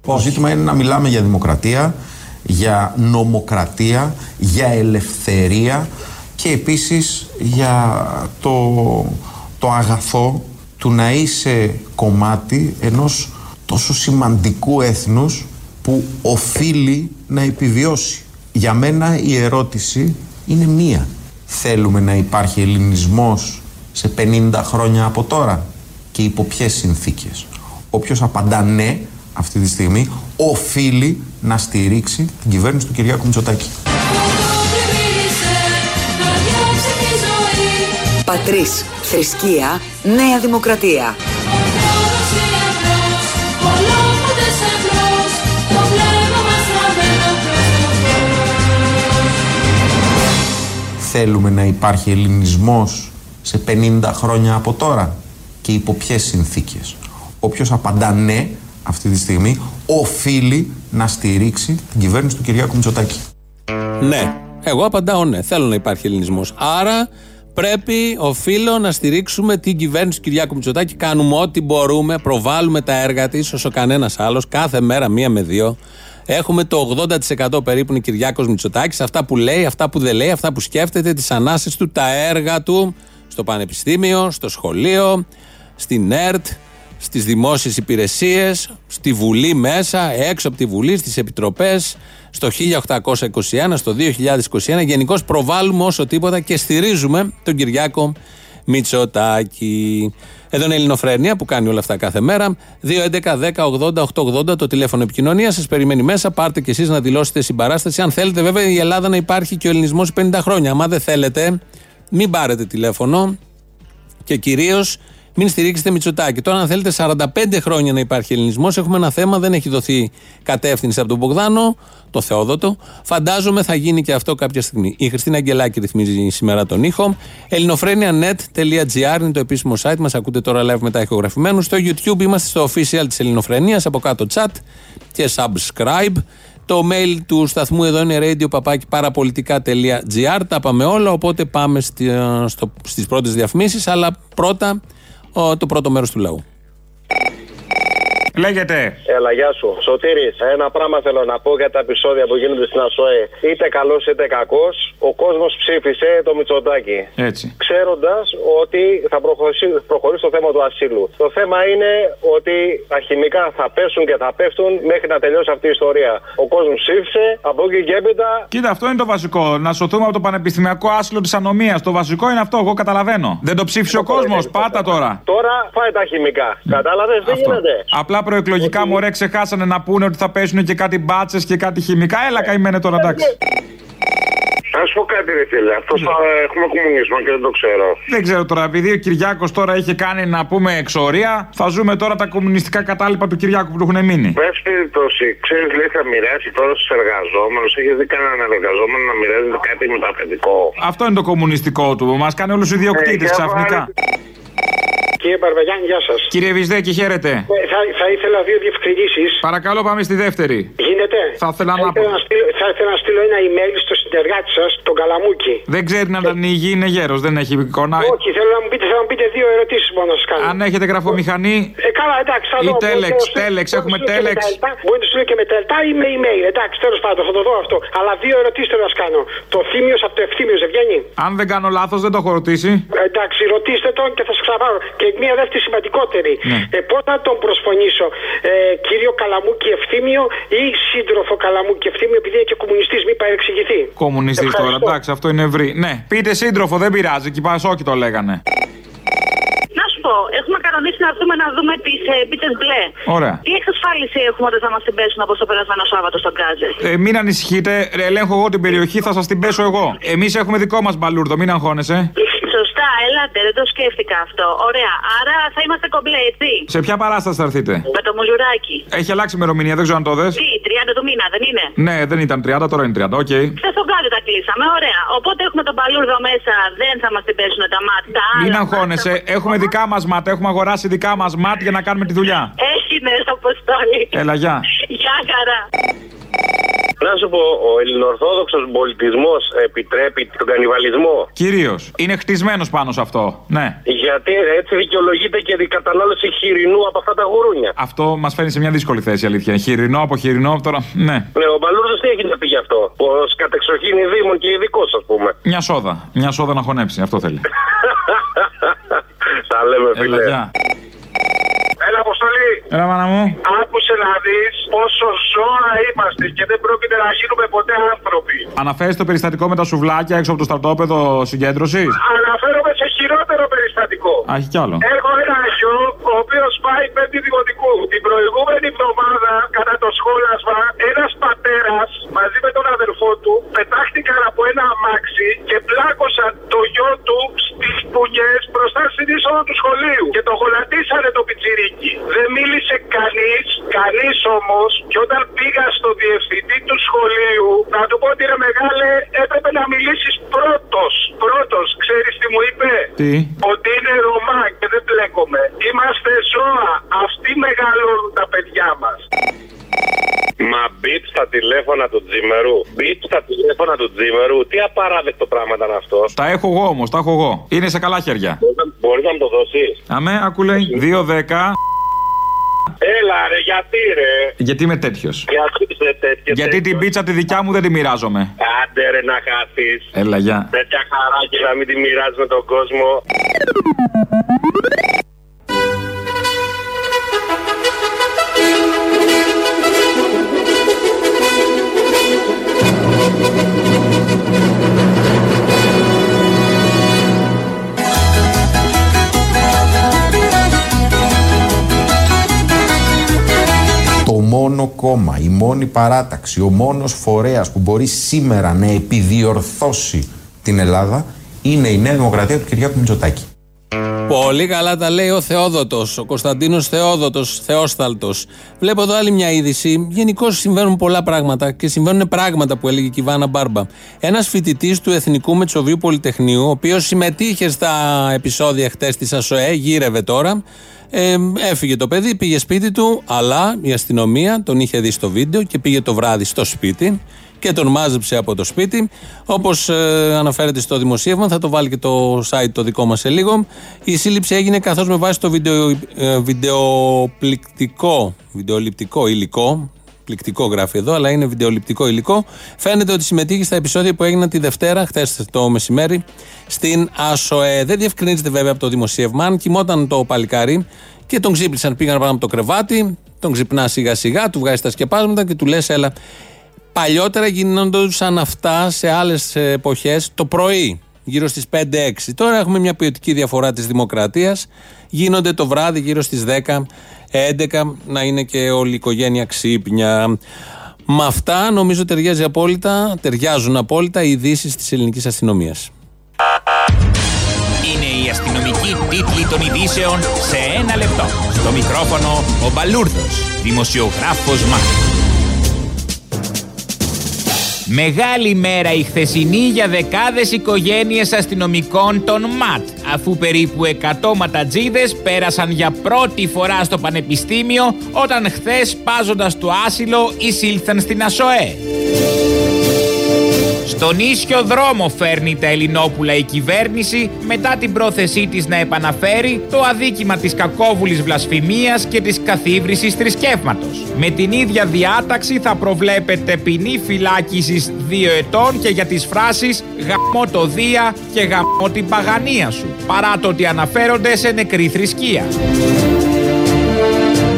Το ζήτημα είναι να μιλάμε για δημοκρατία, για νομοκρατία, για ελευθερία και επίσης για το, το αγαθό του να είσαι κομμάτι ενός τόσο σημαντικού έθνους που οφείλει να επιβιώσει. Για μένα η ερώτηση είναι μία. Θέλουμε να υπάρχει ελληνισμός σε 50 χρόνια από τώρα και υπό ποιες συνθήκες. Όποιος απαντά ναι αυτή τη στιγμή οφείλει να στηρίξει την κυβέρνηση του Κυριάκου Μητσοτάκη. Πατρίς, θρησκεία, νέα δημοκρατία. Θέλουμε να υπάρχει ελληνισμός σε 50 χρόνια από τώρα και υπό ποιες συνθήκες. Όποιος απαντά ναι αυτή τη στιγμή οφείλει να στηρίξει την κυβέρνηση του Κυριάκου Μητσοτάκη. Ναι. Εγώ απαντάω ναι. Θέλω να υπάρχει ελληνισμός. Άρα πρέπει, οφείλω να στηρίξουμε την κυβέρνηση του Κυριάκου Μητσοτάκη. Κάνουμε ό,τι μπορούμε, προβάλλουμε τα έργα της όσο κανένας άλλος, κάθε μέρα μία με δύο. Έχουμε το 80% περίπου είναι Κυριάκος Μητσοτάκης, αυτά που λέει, αυτά που δεν λέει, αυτά που σκέφτεται, τις ανάσες του, τα έργα του, στο πανεπιστήμιο, στο σχολείο, στην ΕΡΤ, στις δημόσιες υπηρεσίες, στη Βουλή μέσα, έξω από τη Βουλή, στις επιτροπές, στο 1821, στο 2021. Γενικώς προβάλλουμε όσο τίποτα και στηρίζουμε τον Κυριάκο Μητσοτάκη. Εδώ είναι η Ελληνοφρένεια που κάνει όλα αυτά κάθε μέρα. 2.11.10.80.880 το τηλέφωνο επικοινωνίας. Σας περιμένει μέσα. Πάρτε κι εσείς να δηλώσετε συμπαράσταση. Αν θέλετε, βέβαια, η Ελλάδα να υπάρχει και ο ελληνισμός 50 χρόνια. Αν δεν θέλετε, μην πάρετε τηλέφωνο και κυρίως μην στηρίξετε Μητσοτάκη. Τώρα, αν θέλετε 45 χρόνια να υπάρχει ελληνισμός, έχουμε ένα θέμα, δεν έχει δοθεί κατεύθυνση από τον Μπογδάνο, το Θεόδοτο. Φαντάζομαι θα γίνει και αυτό κάποια στιγμή. Η Χριστίνα Αγγελάκη ρυθμίζει σήμερα τον ήχο. ελληνοφρένια.net.gr είναι το επίσημο site μας. Ακούτε τώρα live μετά ηχογραφημένους. Στο YouTube είμαστε στο official της Ελληνοφρενία. Από κάτω chat και subscribe. Το mail του σταθμού εδώ είναι radio.parapolitica.gr. Τα πάμε όλα, οπότε πάμε στι στις πρώτες διαφημίσεις, αλλά πρώτα ο, το πρώτο μέρος του λαού. Λέγεται. Έλα, γεια σου. Σωτήρη, ένα πράγμα θέλω να πω για τα επεισόδια που γίνονται στην ΑΣΟΕ. Είτε καλός είτε κακός, ο κόσμος ψήφισε το Μητσοτάκι. Έτσι. Ξέροντας ότι θα προχωρήσει, προχωρήσει το θέμα του ασύλου. Το θέμα είναι ότι τα χημικά θα πέσουν και θα πέφτουν μέχρι να τελειώσει αυτή η ιστορία. Ο κόσμος ψήφισε, από εκεί και έπειτα. Κοίτα, αυτό είναι το βασικό. Να σωθούμε από το πανεπιστημιακό άσυλο της ανομίας. Το βασικό είναι αυτό, εγώ καταλαβαίνω. Δεν το ψήφισε ο κόσμος, πάτα τώρα. Τώρα φάει τα χημικά. Κατάλαβες, δεν γίνεται. Απλά προεκλογικά μωρέ ξεχάσανε να πούνε ότι θα πέσουν και κάτι μπάτσες και κάτι χημικά. Έλα καημένε τώρα, εντάξει. Να σου πω κάτι, ρε φίλε. Αυτό θα έχουμε κομμουνισμό και δεν το ξέρω. Δεν ξέρω τώρα, επειδή ο Κυριάκος τώρα είχε κάνει να πούμε εξορία, θα ζούμε τώρα τα κομμουνιστικά κατάλοιπα του Κυριάκου που του έχουν μείνει. Πες περιπτώσει, ξέρεις, λέει θα μοιράσει τώρα στους εργαζόμενους. Έχει δει κανέναν εργαζόμενο να μοιράζει κάτι μεταπαιδικό. Αυτό είναι το κομμουνιστικό του. Μας κάνει όλους ιδιοκτήτες Ε, ξαφνικά. Κύριε Μπαρβαγιάννη, γεια σας. Κύριε Βυσδέκη, χαίρετε. θα, θα ήθελα δύο διευκρινήσεις. Παρακαλώ, πάμε στη δεύτερη. Γίνεται. Θα ήθελα να ήθελα να στείλω, θα ήθελα να στείλω ένα email στο συνεργάτη σας, τον Καλαμούκη. Δεν ξέρει να ανοίγει, είναι γέρος, δεν έχει εικόνα. Όχι, θέλω να μου πείτε, θα μου πείτε δύο ερωτήσεις μόνο να σας κάνω. Αν έχετε γραφομηχανή. Ε, καλά, εντάξει, θα Ή δω. τέλεξ, Μπορείτε να στείλω- τέλεξ, μπορείτε έχουμε να στείλω και τέλεξ. με τα ΕΛΤΑ, Μπορείτε να στείλω και με τα ΕΛΤΑ ή με email. Εντάξει, τέλος πάντων, θα το δω αυτό. Αλλά δύο ερωτήσεις θέλω να σας κάνω. Το θύμιος από το ευθύμιο δεν βγαίνει; Αν δεν κάνω λάθος, δεν το έχω ρωτήσει. Ε, Εντάξει, ρωτήστε τον και θα σας ξαναπάρω. Και μία δεύτερη σημαντικότερη. Ναι. Ε, Πώς να τον προσφωνήσω, ε, κύριο Καλαμούκη Ευθύμιο ή σύντροφο Καλαμούκη Ευθύμιο, επειδή είναι και κομμουνιστής, μην παρεξηγηθεί; Κομμουνιστής τώρα, Ευχαριστώ. εντάξει, αυτό είναι ευρύ. Ναι, πείτε σύντροφο, δεν πειράζει, και Πασόκι το λέγανε. Να σου πω, έχουμε κανονίσει να έρθουμε να δούμε τις ε, πίτε μπλε. Ωραία. Τι εξασφάλιση έχουμε όταν θα μας την πέσουν όπω το περασμένο Σάββατο στον Γκάζες; Ε, μην ανησυχείτε, ελέγχω εγώ την περιοχή, θα σας την πέσω εγώ. Εμείς έχουμε δικό μας μπαλούρδο, μην αγχώνεσαι. Σωστά, έλατε, δεν το σκέφτηκα αυτό. Ωραία, άρα θα είμαστε κομπλέ, έτσι. Σε ποια παράσταση θα έρθετε. Με το μουλουράκι. Έχει αλλάξει ημερομηνία, δεν ξέρω αν το 'δες. Τι, 30 του μήνα, δεν είναι; Ναι, δεν ήταν 30, τώρα είναι 30, οκ. Χθες το Γκάζι τα κλείσαμε, ωραία. Οπότε έχουμε τον Παλούρδο μέσα, δεν θα μας την πέσουν τα ΜΑΤ. Μην αγχώνεσαι, έχουμε δικά μας ΜΑΤ, έχουμε αγοράσει δικά μας ΜΑΤ για να κάνουμε τη δουλειά. Έγινε, Αποστόλη. Έλα, γεια. Γεια χαρά. Να σου πω, ο ελληνοορθόδοξος πολιτισμός επιτρέπει τον κανιβαλισμό. Κυρίως. Είναι χτισμένος πάνω σε αυτό. Ναι. Γιατί έτσι δικαιολογείται και η κατανάλωση χοιρινού από αυτά τα γουρούνια. Αυτό μας φέρνει σε μια δύσκολη θέση, αλήθεια. Χοιρινό από χοιρινό, τώρα. Ναι. Ναι, ο Μπαλούρδος τι έχει να πει γι' αυτό; Ω κατεξοχήν ειδήμων και ειδικός, ας πούμε. Μια σόδα. Μια σόδα να χωνέψει, αυτό θέλει. Τα λέμε, Έλα, φίλε. Γεια. Έλα, Αποστολή. Έλα, μάνα μου. Άκουσε να δεις πόσο ζώα είμαστε και δεν πρόκειται να γίνουμε ποτέ άνθρωποι. Αναφέρεις το περιστατικό με τα σουβλάκια έξω από το στρατόπεδο συγκέντρωσης; Αναφέρομαι σε χειρότερο περιστατικό. Α, έχει κι άλλο. Έχω ένα γιο, ο οποίος πάει πέμπτη δημοτικού. Την προηγούμενη εβδομάδα, κατά το σχόλασμα, ένας πατέρας μαζί με τον αδερφό του πετάχτηκαν από ένα αμάξι και πλάκωσαν το γιο του στις πουνιέ μπροστά στην είσοδο του σχολείου. Και το γονατίσανε το πιτσιρίκι. Δεν μίλησε κανείς, κανείς όμως, και όταν πήγα στο διευθυντή του σχολείου, να του πω ότι ρε μεγάλε, έπρεπε να μιλήσεις πρώτος. Πρώτος, ξέρεις τι μου είπε; Ότι είναι Ρωμά και δεν πλέκομαι. Είμαστε ζώα. Αυτοί μεγαλώνουν τα παιδιά μας. Μα μπίπ στα τηλέφωνα του Τζίμερου. Μπίπ στα τηλέφωνα του Τζίμερου. Τι απαράδεκτο πράγμα ήταν αυτό. Τα έχω εγώ όμως, τα έχω εγώ. Είναι σε καλά χέρια. Μπορείς να μου το δώσεις; Αμέ, ακούλε. λέει 2-10. Έλα ρε, γιατί ρε; Γιατί είμαι τέτοιος. Γιατί είσαι τέτοιος. Γιατί την πίτσα τη δικιά μου δεν τη μοιράζομαι. Άντε ρε να χαθείς. Έλα, γεια. Τέτοια χαρά και να μην τη μοιράζεις με τον κόσμο. Κόμμα, η μόνη παράταξη, ο μόνος φορέας που μπορεί σήμερα να επιδιορθώσει την Ελλάδα είναι η Νέα Δημοκρατία του Κυριάκου Μητσοτάκη. Πολύ καλά τα λέει ο Θεόδοτο, ο Κωνσταντίνος Θεόδοτο, Θεόσταλτος. Βλέπω εδώ άλλη μια είδηση. Γενικώ συμβαίνουν πολλά πράγματα και συμβαίνουν πράγματα που έλεγε και η Βάνα Μπάρμπα. Ένας φοιτητής του Εθνικού Μετσοβίου Πολυτεχνείου, ο οποίος συμμετείχε στα επεισόδια χτες της ΑΣΟΕ, γύρευε τώρα. Ε, έφυγε το παιδί, πήγε σπίτι του, αλλά η αστυνομία τον είχε δει στο βίντεο και πήγε το βράδυ στο σπίτι και τον μάζεψε από το σπίτι. Όπως αναφέρεται στο δημοσίευμα, θα το βάλει και το site το δικό μας σε λίγο. Η σύλληψη έγινε καθώς με βάση το βίντεο, ε, βιντεοπληκτικό, βιντεοληπτικό υλικό. Πληκτικό γράφει εδώ, αλλά είναι βιντεοληπτικό υλικό. Φαίνεται ότι συμμετείχε στα επεισόδια που έγιναν τη Δευτέρα, χθες το μεσημέρι, στην ΑΣΟΕ. Δεν διευκρινίζεται βέβαια από το δημοσίευμα. Αν κοιμόταν το παλικάρι και τον ξύπνησαν, πήγαν πάνω από το κρεβάτι, τον ξυπνά σιγά σιγά, του βγάζει τα σκεπάσματα και του λες, έλα. Παλιότερα γίνονταν αυτά σε άλλες εποχές το πρωί, γύρω στις 5-6. Τώρα έχουμε μια ποιοτική διαφορά της δημοκρατίας. Γίνονται το βράδυ γύρω στις 10, 11, να είναι και όλη η οικογένεια ξύπνια. Με αυτά νομίζω ταιριάζει απόλυτα, ταιριάζουν απόλυτα οι ειδήσεις της ελληνικής αστυνομίας. Είναι η αστυνομική τίτλη των ειδήσεων σε ένα λεπτό. Στο μικρόφωνο ο Μπαλούρδος, δημοσιογράφος Μάρκος. Μεγάλη μέρα η χθεσινή για δεκάδες οικογένειες αστυνομικών των ΜΑΤ, αφού περίπου 100 ματατζίδες πέρασαν για πρώτη φορά στο πανεπιστήμιο όταν χθες πάζοντας το άσυλο εισήλθαν στην ΑΣΟΕ. Στον ίσιο δρόμο φέρνει τα Ελληνόπουλα η κυβέρνηση μετά την πρόθεσή της να επαναφέρει το αδίκημα της κακόβουλης βλασφημίας και της καθίβρησης θρησκεύματος. Με την ίδια διάταξη θα προβλέπεται ποινή φυλάκισης δύο ετών και για τις φράσεις «γαμώ το Δία» και «γαμώ την παγανία σου», παρά το ότι αναφέρονται σε νεκρή θρησκεία.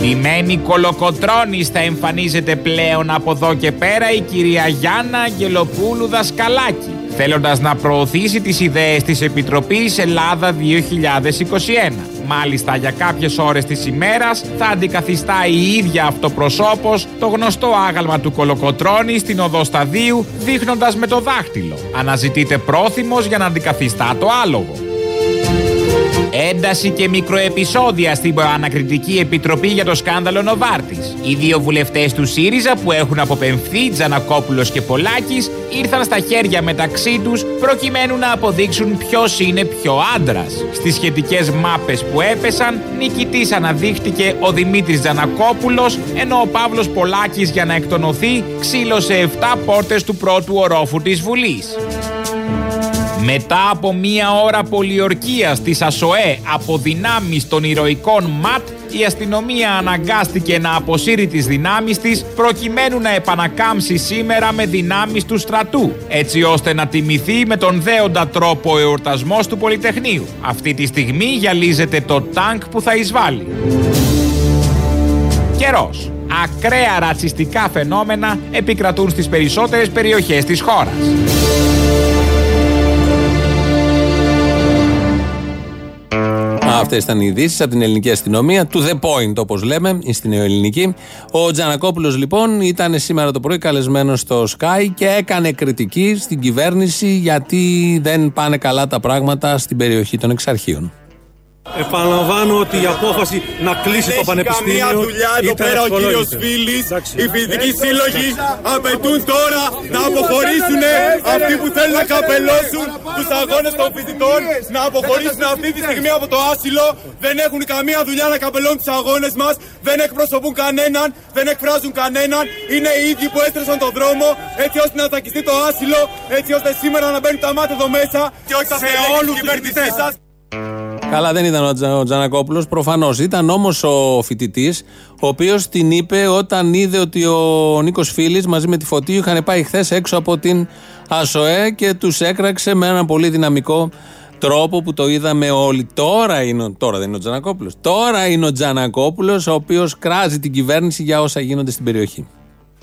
Ντυμένη κολοκοτρώνης θα εμφανίζεται πλέον από εδώ και πέρα η κυρία Γιάννα Αγγελοπούλου Δασκαλάκη, θέλοντας να προωθήσει τις ιδέες της Επιτροπής Ελλάδα 2021. Μάλιστα για κάποιες ώρες της ημέρας θα αντικαθιστά η ίδια αυτοπροσώπος το γνωστό άγαλμα του κολοκοτρώνη στην οδό σταδίου δείχνοντας με το δάχτυλο. Αναζητείται πρόθυμος για να αντικαθιστά το άλογο. Ένταση και μικροεπισόδια στην Ανακριτική Επιτροπή για το σκάνδαλο Νοβάρτης. Οι δύο βουλευτές του ΣΥΡΙΖΑ που έχουν αποπεμφθεί, Τζανακόπουλος και Πολάκης, ήρθαν στα χέρια μεταξύ τους προκειμένου να αποδείξουν ποιος είναι πιο άντρας. Στις σχετικές μάπες που έπεσαν, νικητής αναδείχτηκε ο Δημήτρης Τζανακόπουλος, ενώ ο Παύλος Πολάκης για να εκτονωθεί ξύλωσε 7 πόρτες του πρώτου ορόφου της Βουλής. Μετά από μία ώρα πολιορκίας της ΑΣΟΕ από δυνάμεις των ηρωικών ΜΑΤ, η αστυνομία αναγκάστηκε να αποσύρει τις δυνάμεις της προκειμένου να επανακάμψει σήμερα με δυνάμεις του στρατού, έτσι ώστε να τιμηθεί με τον δέοντα τρόπο ο εορτασμός του Πολυτεχνείου. Αυτή τη στιγμή γυαλίζεται το τάγκ που θα εισβάλλει. Καιρός. Ακραία ρατσιστικά φαινόμενα επικρατούν στις περισσότερες περιοχές της χώρας. Αυτές ήταν οι ειδήσεις από την ελληνική αστυνομία. To the point, όπως λέμε, στην ελληνική. Ο Τζανακόπουλος, λοιπόν, ήταν σήμερα το πρωί καλεσμένος στο Sky και έκανε κριτική στην κυβέρνηση γιατί δεν πάνε καλά τα πράγματα στην περιοχή των εξαρχείων. Επαναλαμβάνω ότι η απόφαση να κλείσει το πανεπιστήμιο. καμία δουλειά εδώ ήταν πέρα ο κύριος αξιολόγητη. Φίλη. Οι φοιτητικοί σύλλογοι απαιτούν τώρα να αποχωρήσουν αυτοί που θέλουν να καπελώσουν τους αγώνες των φοιτητών. Να αποχωρήσουν αυτή τη στιγμή από το άσυλο. Δεν έχουν καμία δουλειά να καπελώνουν τους αγώνες μας. Δεν εκπροσωπούν κανέναν. Δεν εκφράζουν κανέναν. Είναι οι ίδιοι που έστρεψαν τον δρόμο έτσι ώστε να τακιστεί το άσυλο. Έτσι ώστε σήμερα να μπαίνουν τα μάτια εδώ μέσα και όχι σε όλους τους κυβερνητέ σας. Καλά, δεν ήταν ο, Τζα, ο Τζανακόπουλος, προφανώς. Ήταν όμως ο φοιτητής, ο οποίος την είπε όταν είδε ότι ο Νίκος Φίλης μαζί με τη Φωτίου είχαν πάει χθες έξω από την ΑΣΟΕ και τους έκραξε με έναν πολύ δυναμικό τρόπο που το είδαμε όλοι. Τώρα, είναι, ο- τώρα δεν είναι ο Τζανακόπουλος. Τώρα είναι ο Τζανακόπουλος, ο οποίος κράζει την κυβέρνηση για όσα γίνονται στην περιοχή.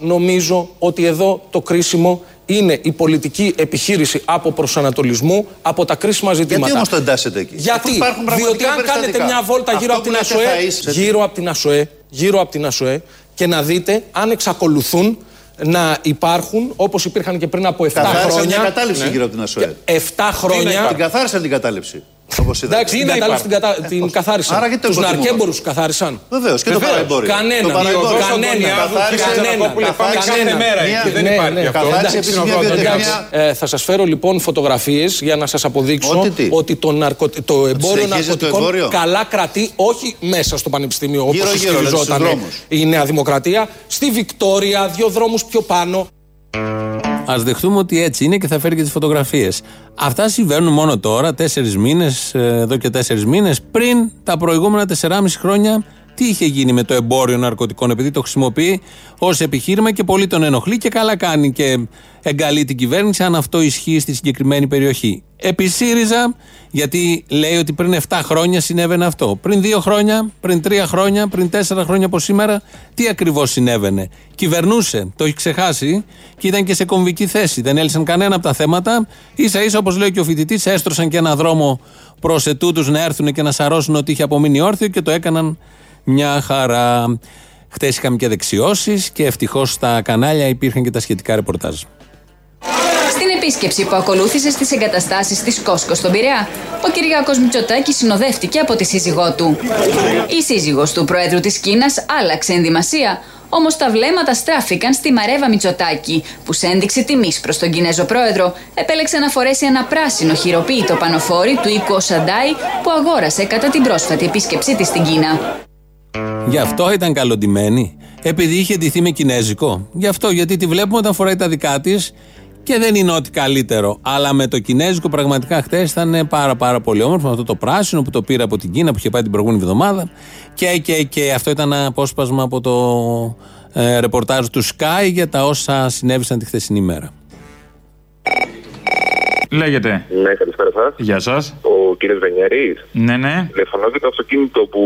Νομίζω ότι εδώ το κρίσιμο είναι η πολιτική επιχείρηση από προσανατολισμού από τα κρίσιμα ζητήματα. Γιατί όμως το εντάσσετε εκεί; Γιατί, Αφού υπάρχουν πραγματικά διότι αν κάνετε περιστατικά. μια βόλτα γύρω Αυτό από την που λέτε ΑΣΟΕ, θα είσαι- γύρω από την ΑΣΟΕ, γύρω από την ΑΣΟΕ και να δείτε αν εξακολουθούν να υπάρχουν όπως υπήρχαν και πριν από 7 Καθάρισαν χρόνια. την κατάληψη Ναι. γύρω από την ΑΣΟΕ. 7 χρόνια. Την καθάρισαν την κατάληψη. Όπως είδατε. Εντάξει, την κατάληψη την, κατα... την καθάρισαν. Άρα γιατί το Τους υποτιμούμε. ναρκέμπορους καθάρισαν. Βεβαίως, και το παραεμπόριο. Κανένα. Το παραεμπόριο. Κανένα. Καθάρισε, Κανένα. πάμε κάθε Κανένα. μέρα εκεί, Ναι, δεν ναι, υπάρχει ναι. αυτό. Καθάρισε επίσης μια Εντάξει, βιοτεχνία. ε, Θα σας φέρω λοιπόν φωτογραφίες για να σας αποδείξω Ότι τι; ότι το, ναρκω- το εμπόριο συνεχίζει το ναρκωτικών εμπόριο; καλά κρατεί όχι μέσα στο πανεπιστήμιο όπως Γύρω-γύρω, δηλαδή, στους ισχυριζόταν δρόμους. η Νέα Δημοκρατία, στη Βικτόρια, δύο δρόμους πιο πάνω. Α δεχτούμε ότι έτσι είναι και θα φέρει και τις φωτογραφίες. Αυτά συμβαίνουν μόνο τώρα, τέσσερις μήνες, εδώ και τέσσερις μήνες. Πριν τα προηγούμενα 4,5 χρόνια, τι είχε γίνει με το εμπόριο ναρκωτικών, επειδή το χρησιμοποιεί ως επιχείρημα και πολύ τον ενοχλεί και καλά κάνει και εγκαλεί την κυβέρνηση, αν αυτό ισχύει στη συγκεκριμένη περιοχή. Επί ΣΥΡΙΖΑ, γιατί λέει ότι πριν 7 χρόνια συνέβαινε αυτό. Πριν 2 χρόνια, πριν 3 χρόνια, πριν 4 χρόνια από σήμερα, τι ακριβώς συνέβαινε. Κυβερνούσε, το έχει ξεχάσει και ήταν και σε κομβική θέση. Δεν έλυσαν κανένα από τα θέματα. σα ίσα, όπως λέει και ο φοιτητής, έστρωσαν και ένα δρόμο προς ετούτους να έρθουν και να σαρώσουν ότι είχε απομείνει όρθιο και το έκαναν μια χαρά. Χθες είχαμε και δεξιώσεις και ευτυχώς στα κανάλια υπήρχαν και τα σχετικά ρεπορτάζ. Στην επίσκεψη που ακολούθησε στις εγκαταστάσεις της Κόσκος στον Πειραιά, ο Κυριάκος Μητσοτάκης συνοδεύτηκε από τη σύζυγό του. Η σύζυγος του Προέδρου της Κίνας άλλαξε ενδυμασία, όμως τα βλέμματα στράφηκαν στη Μαρέβα Μητσοτάκη, που σε ένδειξη τιμής προς τον Κινέζο Πρόεδρο επέλεξε να φορέσει ένα πράσινο χειροποίητο πανοφόρι του οίκου Σαντάι που αγόρασε κατά την πρόσφατη επίσκεψή της στην Κίνα. Γι' αυτό ήταν καλοντημένη. Επειδή είχε ντυθεί με κινέζικο. Γι' αυτό, γιατί τη βλέπουμε όταν φοράει τα δικά της και δεν είναι ό,τι καλύτερο. Αλλά με το κινέζικο πραγματικά χθε ήταν πάρα, πάρα πολύ όμορφο. Αυτό το πράσινο που το πήρε από την Κίνα που είχε πάει την προηγούμενη εβδομάδα. Και, και, και αυτό ήταν ένα απόσπασμα από το ε, ρεπορτάζ του Sky για τα όσα συνέβησαν τη χθεσινή μέρα. Λέγεται. Ναι, καλησπέρα σας. Γεια σας. Ο κύριος Βενιέρης. Ναι, ναι. Τηλεφωνώ για το αυτοκίνητο που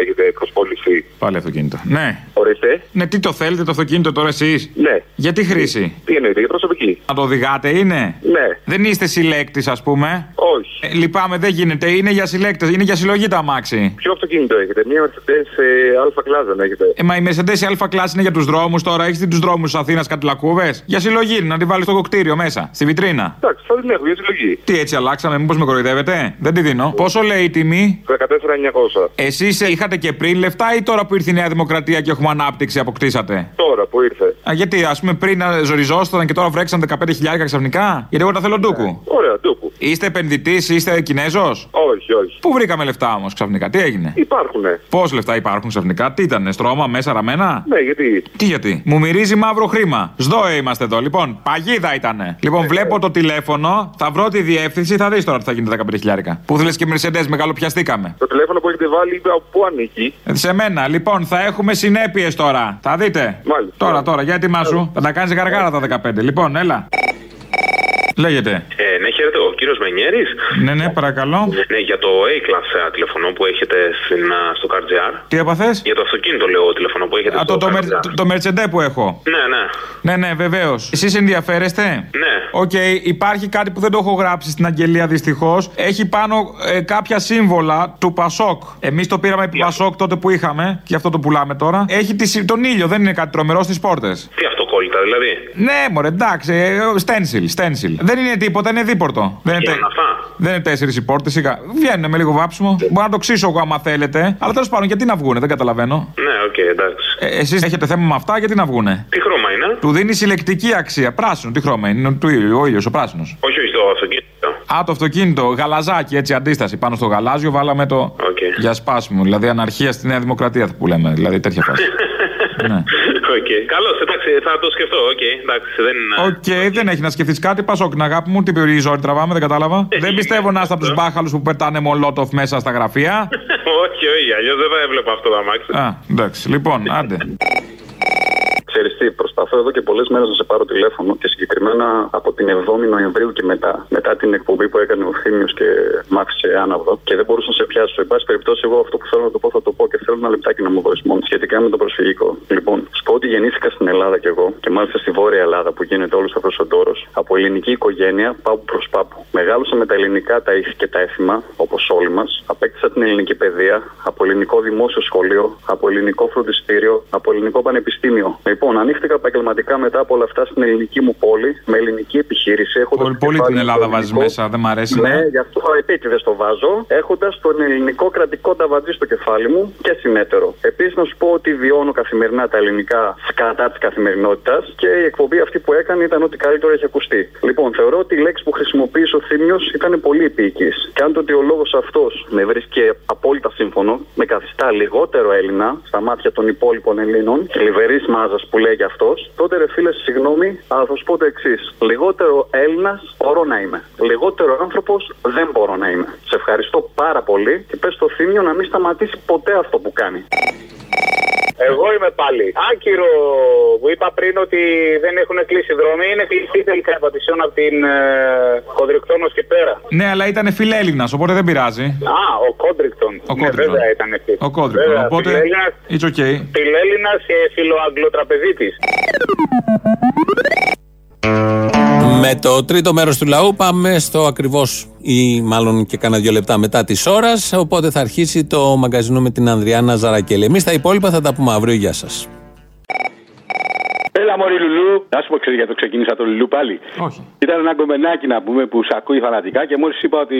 έχετε προσπόληση. Πάλι αυτοκίνητο. Ναι. Ορίστε. Ναι, τι το θέλετε το αυτοκίνητο τώρα εσείς; Ναι. Για τι χρήση; Τι εννοείται, για προσωπική. Να το οδηγάτε είναι; Ναι. Δεν είστε συλλέκτης, ας πούμε; Όχι. Ε, λυπάμαι, δεν γίνεται. Είναι για συλλέκτες. Είναι για συλλογή τα αμάξι. Ποιο αυτοκίνητο έχετε, μία Mercedes ε, Alpha Class δεν έχετε; Ε, μα η Mercedes Α κλάση είναι για τους δρόμους τώρα. Έχεις τους δρόμους της Αθήνας κάτι λακκούβε. Για συλλογή, είναι, να τη βάλεις στο κοκτήριο μέσα, στη βιτρίνα. Εντάξει, θα την έχω για συλλογή. Τι έτσι αλλάξαμε, μήπως με κοροϊδεύετε; Δεν τη δίνω. Πόσο λέει η τιμή; 14.900. Εσείς είχατε και πριν λεφτά ή τώρα που ήρθε η Νέα Δημοκρατία και έχουμε ανάπτυξη αποκτήσατε; Τώρα που ήρθε. Α, γιατί, ας πούμε, πριν να ζοριζόσασταν και τώρα βρέξαν 15.000 ξαφνικά; Γιατί εγώ τα θέλω ντούκου. Ωραία, ντούκου. Είστε επενδυτής, είστε Κινέζος; Όχι, όχι. Πού βρήκαμε λεφτά όμως ξαφνικά, τι έγινε; Υπάρχουνε. Πώς λεφτά υπάρχουν ξαφνικά, τι ήταν, στρώμα, μέσα ραμμένα; Ναι, γιατί; Τι γιατί; Μου μυρίζει μαύρο χρήμα. ΣΔΟΕ είμαστε εδώ. Λοιπόν, παγίδα ήτανε. Λοιπόν, βλέπω το τηλέφωνο, θα βρω τη διεύθυνση, θα δεις τώρα τι θα γίνει τα 15.000. Πού θέλεις και Mercedes, μεγαλοπιαστήκαμε. Το τηλέφωνο που έχετε βάλει είπε από πού ανήκει; Ε, Σε μένα, λοιπόν, θα έχουμε συνέπειες τώρα. Θα δείτε. Μάλιστα. Τώρα, τώρα, για ετοιμάσου. Θα τα κάνεις γαργάρα τα 15. Λοιπόν, έλα. Λέγεται. Ε, ναι, χαίρετε, ο κύριος Μενιέρης. Ναι, ναι, παρακαλώ. Ναι, για το A-Class ε, τηλεφωνώ που έχετε στην, α, στο CarGR. Τι έπαθες; Για το αυτοκίνητο, λέω, τηλεφωνώ που έχετε Α, στο το, το, CarGR. μερ- το, το Mercedes που έχω. Ναι, ναι. Ναι, ναι, βεβαίως. Εσείς ενδιαφέρεστε; Ναι. Οκ, υπάρχει κάτι που δεν το έχω γράψει στην αγγελία δυστυχώς. Έχει πάνω ε, κάποια σύμβολα του Πασόκ. Εμείς το πήραμε επί Πασόκ τότε που είχαμε και γι' αυτό το πουλάμε τώρα. Έχει τη, συ- τον ήλιο, δεν είναι κάτι τρομερό στις πόρτες. Τι αυτοκόλλητα, δηλαδή. Ναι, μωρέ, εντάξει, ε, stencil, stencil. Δεν είναι τίποτα, είναι δίπορτο. Δεν είναι Γίνανε αυτά. Δεν είναι τέσσερις οι πόρτες, σιγά. Βγαίνουν με λίγο βάψιμο. Μπορώ να το ξύσω εγώ άμα θέλετε. Αλλά τέλος πάντων, γιατί να βγούνε, δεν καταλαβαίνω. Ναι, οκ, εντάξει. Ε, Εσείς έχετε θέμα με αυτά, γιατί να βγούνε; Τι χρώμα είναι; Του δίνει συλλεκτική αξία. Πράσινο, τι χρώμα είναι; Του ήλιου, ο ήλιος, ο πράσινος. Όχι, όχι, το αυτοκίνητο. Α, το αυτοκίνητο, γαλαζάκι, έτσι αντίσταση. Πάνω στο γαλάζιο βάλαμε το για σπάσιμο. Δηλαδή αναρχία στη Νέα Δημοκρατία που λέμε. Δηλαδή τέτοια φάση. ναι. Οκ. Καλώς, εντάξει, θα το σκεφτώ. Οκ, εντάξει, δεν είναι. Οκ, δεν έχει να σκεφτείς κάτι. Πασόκ την αγάπη μου, τι περιορίζει ζόρι τραβάμε, δεν κατάλαβα. δεν πιστεύω να είστε από τους μπάχαλους που πετάνε μολότοφ μέσα στα γραφεία. όχι, όχι, αλλιώς δεν θα έβλεπα αυτό το αμάξι. Α, εντάξει, λοιπόν, άντε. Ξέρεις τι, προσπαθώ εδώ και πολλές μέρες να σε πάρω τηλέφωνο και συγκεκριμένα από την 7η Νοεμβρίου και μετά, μετά την εκπομπή που έκανε ο Θήμιος και μ' άφησε άναυδο και δεν μπορούσα να σε πιάσω. Εν πάση περιπτώσει, εγώ αυτό που θέλω να το πω θα το πω και θέλω ένα λεπτάκι να μου δώσεις μόνο σχετικά με το προσφυγικό. Λοιπόν, σου πω ότι γεννήθηκα στην Ελλάδα κι εγώ και μάλιστα στη Βόρεια Ελλάδα που γίνεται όλος αυτός ο ντόρος από ελληνική οικογένεια πάππου προς πάππου. Μεγάλωσα με τα ελληνικά τα ήθη και τα έθιμα, όπως όλοι μας. Απέκτησα την ελληνική παιδεία από ελληνικό δημόσιο σχολείο, από ελληνικό φροντιστήριο, από ελληνικό πανεπιστήμιο. Λοιπόν, ανοίχτηκα επαγγελματικά μετά από όλα αυτά στην ελληνική μου πόλη, με ελληνική επιχείρηση. Έχοντας Πολύ, πολύ την Ελλάδα βάζεις μέσα, δεν μ' αρέσει. Ναι, γι' αυτό επίτηδες το βάζω, έχοντας τον ελληνικό κρατικό ταβαντζή στο κεφάλι μου και συνέτερο. Επίσης, να σου πω ότι βιώνω καθημερινά τα ελληνικά σκατά της καθημερινότητας και η εκπομπή αυτή που έκανε ήταν ό,τι καλύτερο έχει ακουστεί. Λοιπόν, θεωρώ ότι η λέξη που χρησιμοποίησε ο Θήμιος ήταν πολύ επίοικης. Και αν το ότι ο λόγος αυτός με βρίσκει απόλυτα σύμφωνο, με καθιστά λιγότερο Έλληνα στα μάτια των υπόλοιπων Ελλήνων και λιβερής μάζας που λέγει αυτό, τότε ρε φίλε, συγγνώμη, αλλά θα σου πω το εξής. Λιγότερο Έλληνας μπορώ να είμαι. Λιγότερο άνθρωπος δεν μπορώ να είμαι. Σε ευχαριστώ πάρα πολύ και πες στο θύμιο να μην σταματήσει ποτέ αυτό που κάνει. Εγώ είμαι πάλι. Άκυρο που είπα πριν ότι δεν έχουν κλείσει δρόμοι. Είναι κλειστή τελικά η Πατησιών από την ε, Κοδριγκτώνος και πέρα. Ναι, αλλά ήταν φιλέλληνα, οπότε δεν πειράζει. Α, ο Κόδριγκτον. Ο Ναι, Κόδριγκτον. βέβαια ήταν εκεί. Ο Κόδριγκτον. Βέβαια, Οπότε. φιλέλληνας- It's okay. Φιλέλληνα και φιλοαγγλοτραπεζίτης. Με το τρίτο μέρος του λαού πάμε στο ακριβώς ή μάλλον και κάνα δύο λεπτά μετά της ώρας. Οπότε θα αρχίσει το μαγκαζίνο με την Ανδριάνα Ζαρακέλη. Εμείς τα υπόλοιπα θα τα πούμε αύριο. Γεια σας. Έλα, Μωρή Λουλού. Να σου πω, ξέρεις γιατί το ξεκίνησα το Λουλού πάλι; Όχι. Ήταν ένα κομμενάκι να πούμε που σε ακούει φανατικά και μόλις είπα ότι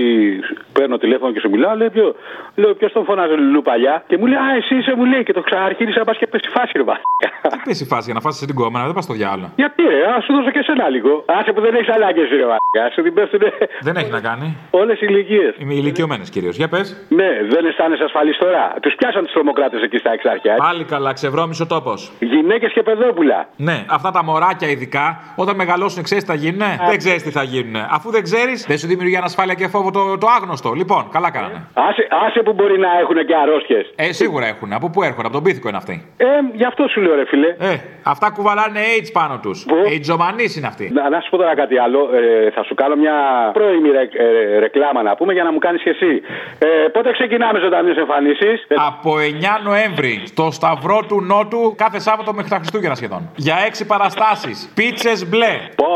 παίρνω τηλέφωνο και σου μιλάω, λέει ποιο, λέω, ποιος τον φωνάζει Λουλού παλιά; Και μου λέει, Α, εσύ είσαι, μου λέει και το ξαναρχίδησα, πας και πέσει φάση, ρε βα***κα». Τι πέσει η φάση για να φάσει την κόμμα, δεν πας στο διάλογο. Γιατί ρε, α σου δώσω και εσένα λίγο. Άσε που δεν έχεις ανάγκε, ρε βα***κα. Σου την πέφτουνε Δεν έχει να κάνει. όλες οι ηλικίες. Είμαι ηλικιωμένε κυρίως. Για πες. Ναι, δεν αισθάνεσαι ασφαλής τώρα. Τους πιάσαν τους τρομοκράτες εκεί στα εξάρχεια. Πάλι καλά, ξεβρώμισε ο τόπος. Γυναίκες και παιδόπουλα. Ναι, αυτά τα μωράκια ειδικά, όταν μεγαλώσουν, ξέρεις τι θα γίνουν. Δεν ξέρεις τι θα γίνουν. Αφού δεν ξέρεις, δεν σου δημιουργεί ανασφάλεια και φόβο το, το άγνωστο. Λοιπόν, καλά κάνανε. Άσε, άσε που μπορεί να έχουν και αρρώστιες. Ε, σίγουρα έχουν. Από πού έρχονται, από τον πίθηκο είναι αυτοί. Ε, γι' αυτό σου λέω, ρε φίλε. Ε, αυτά κουβαλάνε AIDS πάνω τους. AIDS είναι αυτοί. Να, να σου πω τώρα κάτι άλλο. Ε, θα σου κάνω μια πρώιμη ρε, ε, ρεκλάμα να πούμε για να μου κάνεις και εσύ. Ε, πότε ξεκινάμε ζωντανέ εμφανίσεις; Από 9 Νοέμβρη στο Σταυρό του Νότου κάθε Σάββατο μέχρι τα Χριστούγεννα σχεδόν. Για 6 παραστάσεις. Πίτσες μπλε. Πω,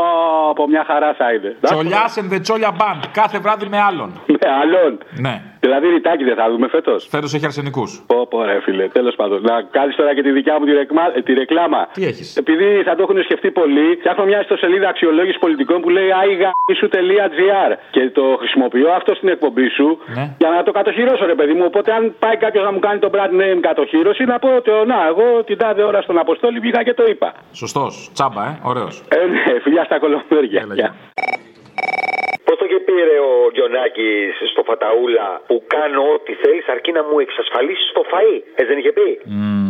από μια χαρά θα είναι. Τσολιάς and the Τσόλια Band. Κάθε βράδυ με άλλον. Με άλλον. Ναι. Δηλαδή ρητάκι δεν θα δούμε φέτος. Φέτος έχει αρσενικούς. Πω, πω, ρε φίλε. Τέλος πάντων. Να κάνεις τώρα και τη δικιά μου τη, ρεκμα... ε, τη ρεκλάμα. Τι έχεις; Επειδή θα το έχουν σκεφτεί πολύ, φτιάχνω μια ιστοσελίδα αξιολόγησης πολιτικών που λέει aigaisu.gr και το χρησιμοποιώ αυτό στην εκπομπή σου Ναι. για να το κατοχυρώσω, ρε παιδί μου. Οπότε, αν πάει κάποιος να μου κάνει το brand name κατοχύρωση, να πω ότι «Ω, να, εγώ την τάδε ώρα στον Αποστόλη βγήκα και το είπα. Σωστός. Τσάμπα, ε. Ωραίος. Ε, ναι, φιλιά στα κολομέρια. Γεια. Πώ το είχε πει ρε ο Γιονάκης στο Φαταούλα που κάνω ό,τι θέλεις αρκεί να μου εξασφαλίσεις το φαΐ. Έτσι δεν είχε πει; ναι.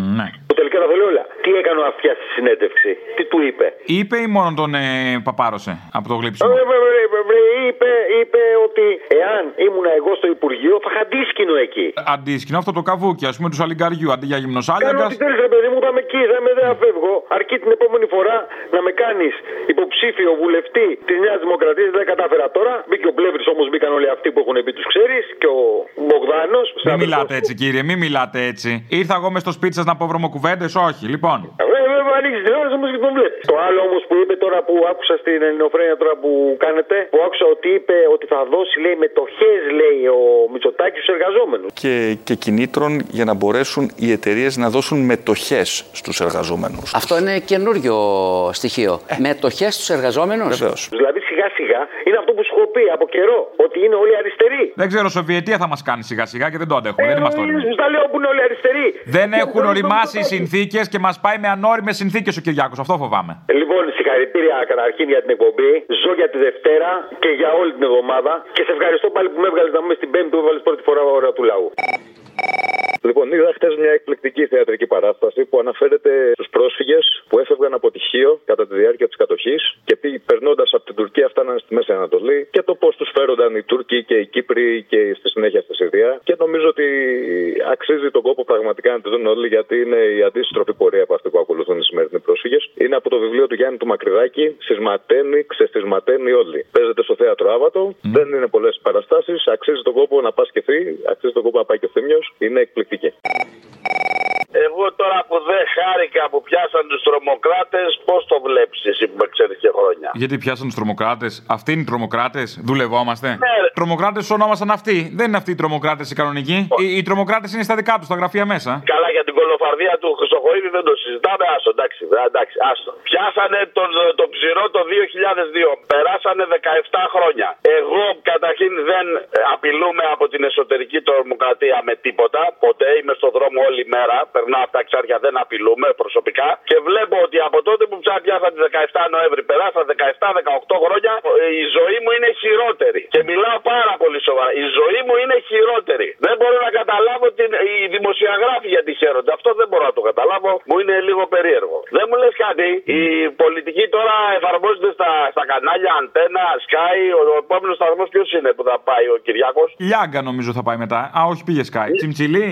Που τελικά τα θέλει όλα. Τι έκανε αυτιάς στη συνέντευξη; Τι του είπε; Είπε ή μόνο τον ε, παπάρωσε από το γλύψιμο; Ε, βρε, βρε, βρε, βρε, είπε, είπε ότι εάν ήμουν εγώ στο Υπουργείο θα είχα αντίσκηνο εκεί. Αντίσκηνο αυτό το καβούκι, ας πούμε, του αλιγκαριού αντί για Κάνω γυμνοσάλιακα. ό,τι θέλεις, ρε παιδί μου, πάμε εκεί, θα με δεν φεύγω. Αρκεί την επόμενη φορά να με κάνεις υποψήφιο βουλευτή της Νέας Δημοκρατίας. Δεν κατάφερα τώρα. Μπήκε ο Πλεύρης όμως, μπήκαν όλοι αυτοί που έχουν πει τους ξέρεις και ο Μπογδάνος. Μην μιλάτε έτσι, κύριε, μην μιλάτε έτσι. Ήρθα εγώ μες στο σπίτι σας να πω βρωμοκουβέντε, όχι. Λοιπόν. Βέβαια, ανοίξει την τηλεόραση όμω και τον βλέπει. Το άλλο όμω που είπε τώρα που άκουσα στην ελληνοφρένεια τώρα που κάνετε, που άκουσα ότι είπε ότι θα δώσει, λέει, μετοχέ, λέει, ο Μητσοτάκη στου εργαζόμενου. και, και κινήτρων για να μπορέσουν οι εταιρείε να δώσουν μετοχέ στου εργαζόμενου. Αυτό είναι καινούριο στοιχείο. Μετοχέ στου εργαζόμενου. Βεβαίω. Δηλαδή σιγά σιγά σιγά είναι αυτό που σου έχω πει από καιρό. Ότι είναι όλοι αριστεροί. Δεν ξέρω, Σοβιετία θα μα κάνει σιγά σιγά και δεν το αντέχουμε. δεν είμαστε όριμοι. Σου τα λέω που είναι όλοι αριστεροί. Δεν έχουν οριμάσει οι συνθήκες και μας πάει με ανώριμες συνθήκες ο Κυριάκος. Αυτό φοβάμαι. Λοιπόν, συγχαρητήρια καταρχήν για την εκπομπή. Ζω για τη Δευτέρα και για όλη την εβδομάδα. Και σε ευχαριστώ πάλι που με έβγαλες να είμαι στην Πέμπτη που έβαλες πρώτη φορά ώρα του λαού. Λοιπόν, είδα χτε μια εκπληκτική θεατρική παράσταση που αναφέρεται στους πρόσφυγες που έφευγαν από τυχείο κατά τη διάρκεια της κατοχής και περνώντα από την Τουρκία φτάνανε στη Μέση Ανατολή και το πώς τους φέρονταν οι Τούρκοι και οι Κύπροι και στη συνέχεια στη Συρία. Και νομίζω ότι αξίζει τον κόπο πραγματικά να τη δουν όλοι γιατί είναι η αντίστροφη πορεία από αυτή που ακολουθούν οι σημερινοί πρόσφυγες. Είναι από το βιβλίο του Γιάννη του Μακρυδάκη, Συσματένει, ξεστισματένει όλοι. Παίζεται στο θέατρο Άβατο, δεν είναι πολλές παραστάσεις, αξίζει τον κόπο να πας και φύ, αξίζει τον κόπο να πάει και ο Θήμιος. Είναι εκπληκτική. Εγώ τώρα που δεν χάρηκα που πιάσαν τους τρομοκράτες, πώς το βλέπεις εσύ που με ξέρεις και χρόνια. Γιατί πιάσαν τους τρομοκράτες. Αυτοί είναι οι τρομοκράτες. Δουλευόμαστε. Ναι, ρε. Τρομοκράτες ονόμασαν αυτοί. Δεν είναι αυτοί οι τρομοκράτες οι κανονικοί. Οι, οι τρομοκράτες είναι στα δικά τους, στα γραφεία μέσα. Καλά για την κολοφαρδία του Χρυσοχοίδη δεν το συζητάμε. Άστο, εντάξει, ε, εντάξει, άστο. Πιάσανε τον, τον ψηρό το 2002. Περάσανε 17 χρόνια. Εγώ καταρχήν δεν απειλούμε από την εσωτερική τρομοκρατία με τίποτα. Ποτέ είμαι στον δρόμο όλη μέρα. Περνάω από τα εξάρια, δεν απειλούμε προσωπικά. Και βλέπω ότι από τότε που πιάσαν τη 17 Νοέμβρη, περάσαν 17-18 χρόνια, η ζωή μου είναι χειρότερη. Και μιλάω πάρα πολύ σοβαρά. Η ζωή μου είναι χειρότερη. Δεν μπορώ να καταλάβω την, οι δημοσιογράφοι γιατί χαίρονται. Αυτό δεν μπορώ να το καταλάβω. Μου είναι λίγο περίεργο. Δεν μου λες κάτι. Η πολιτική τώρα εφαρμόζεται στα, στα κανάλια Αντένα, Sky. Ο, ο επόμενος σταθμός ποιος είναι που θα πάει ο Κυριάκος; Λιάγκα νομίζω θα πάει μετά. Α, όχι πήγε Sky. Τσιμτσιλί.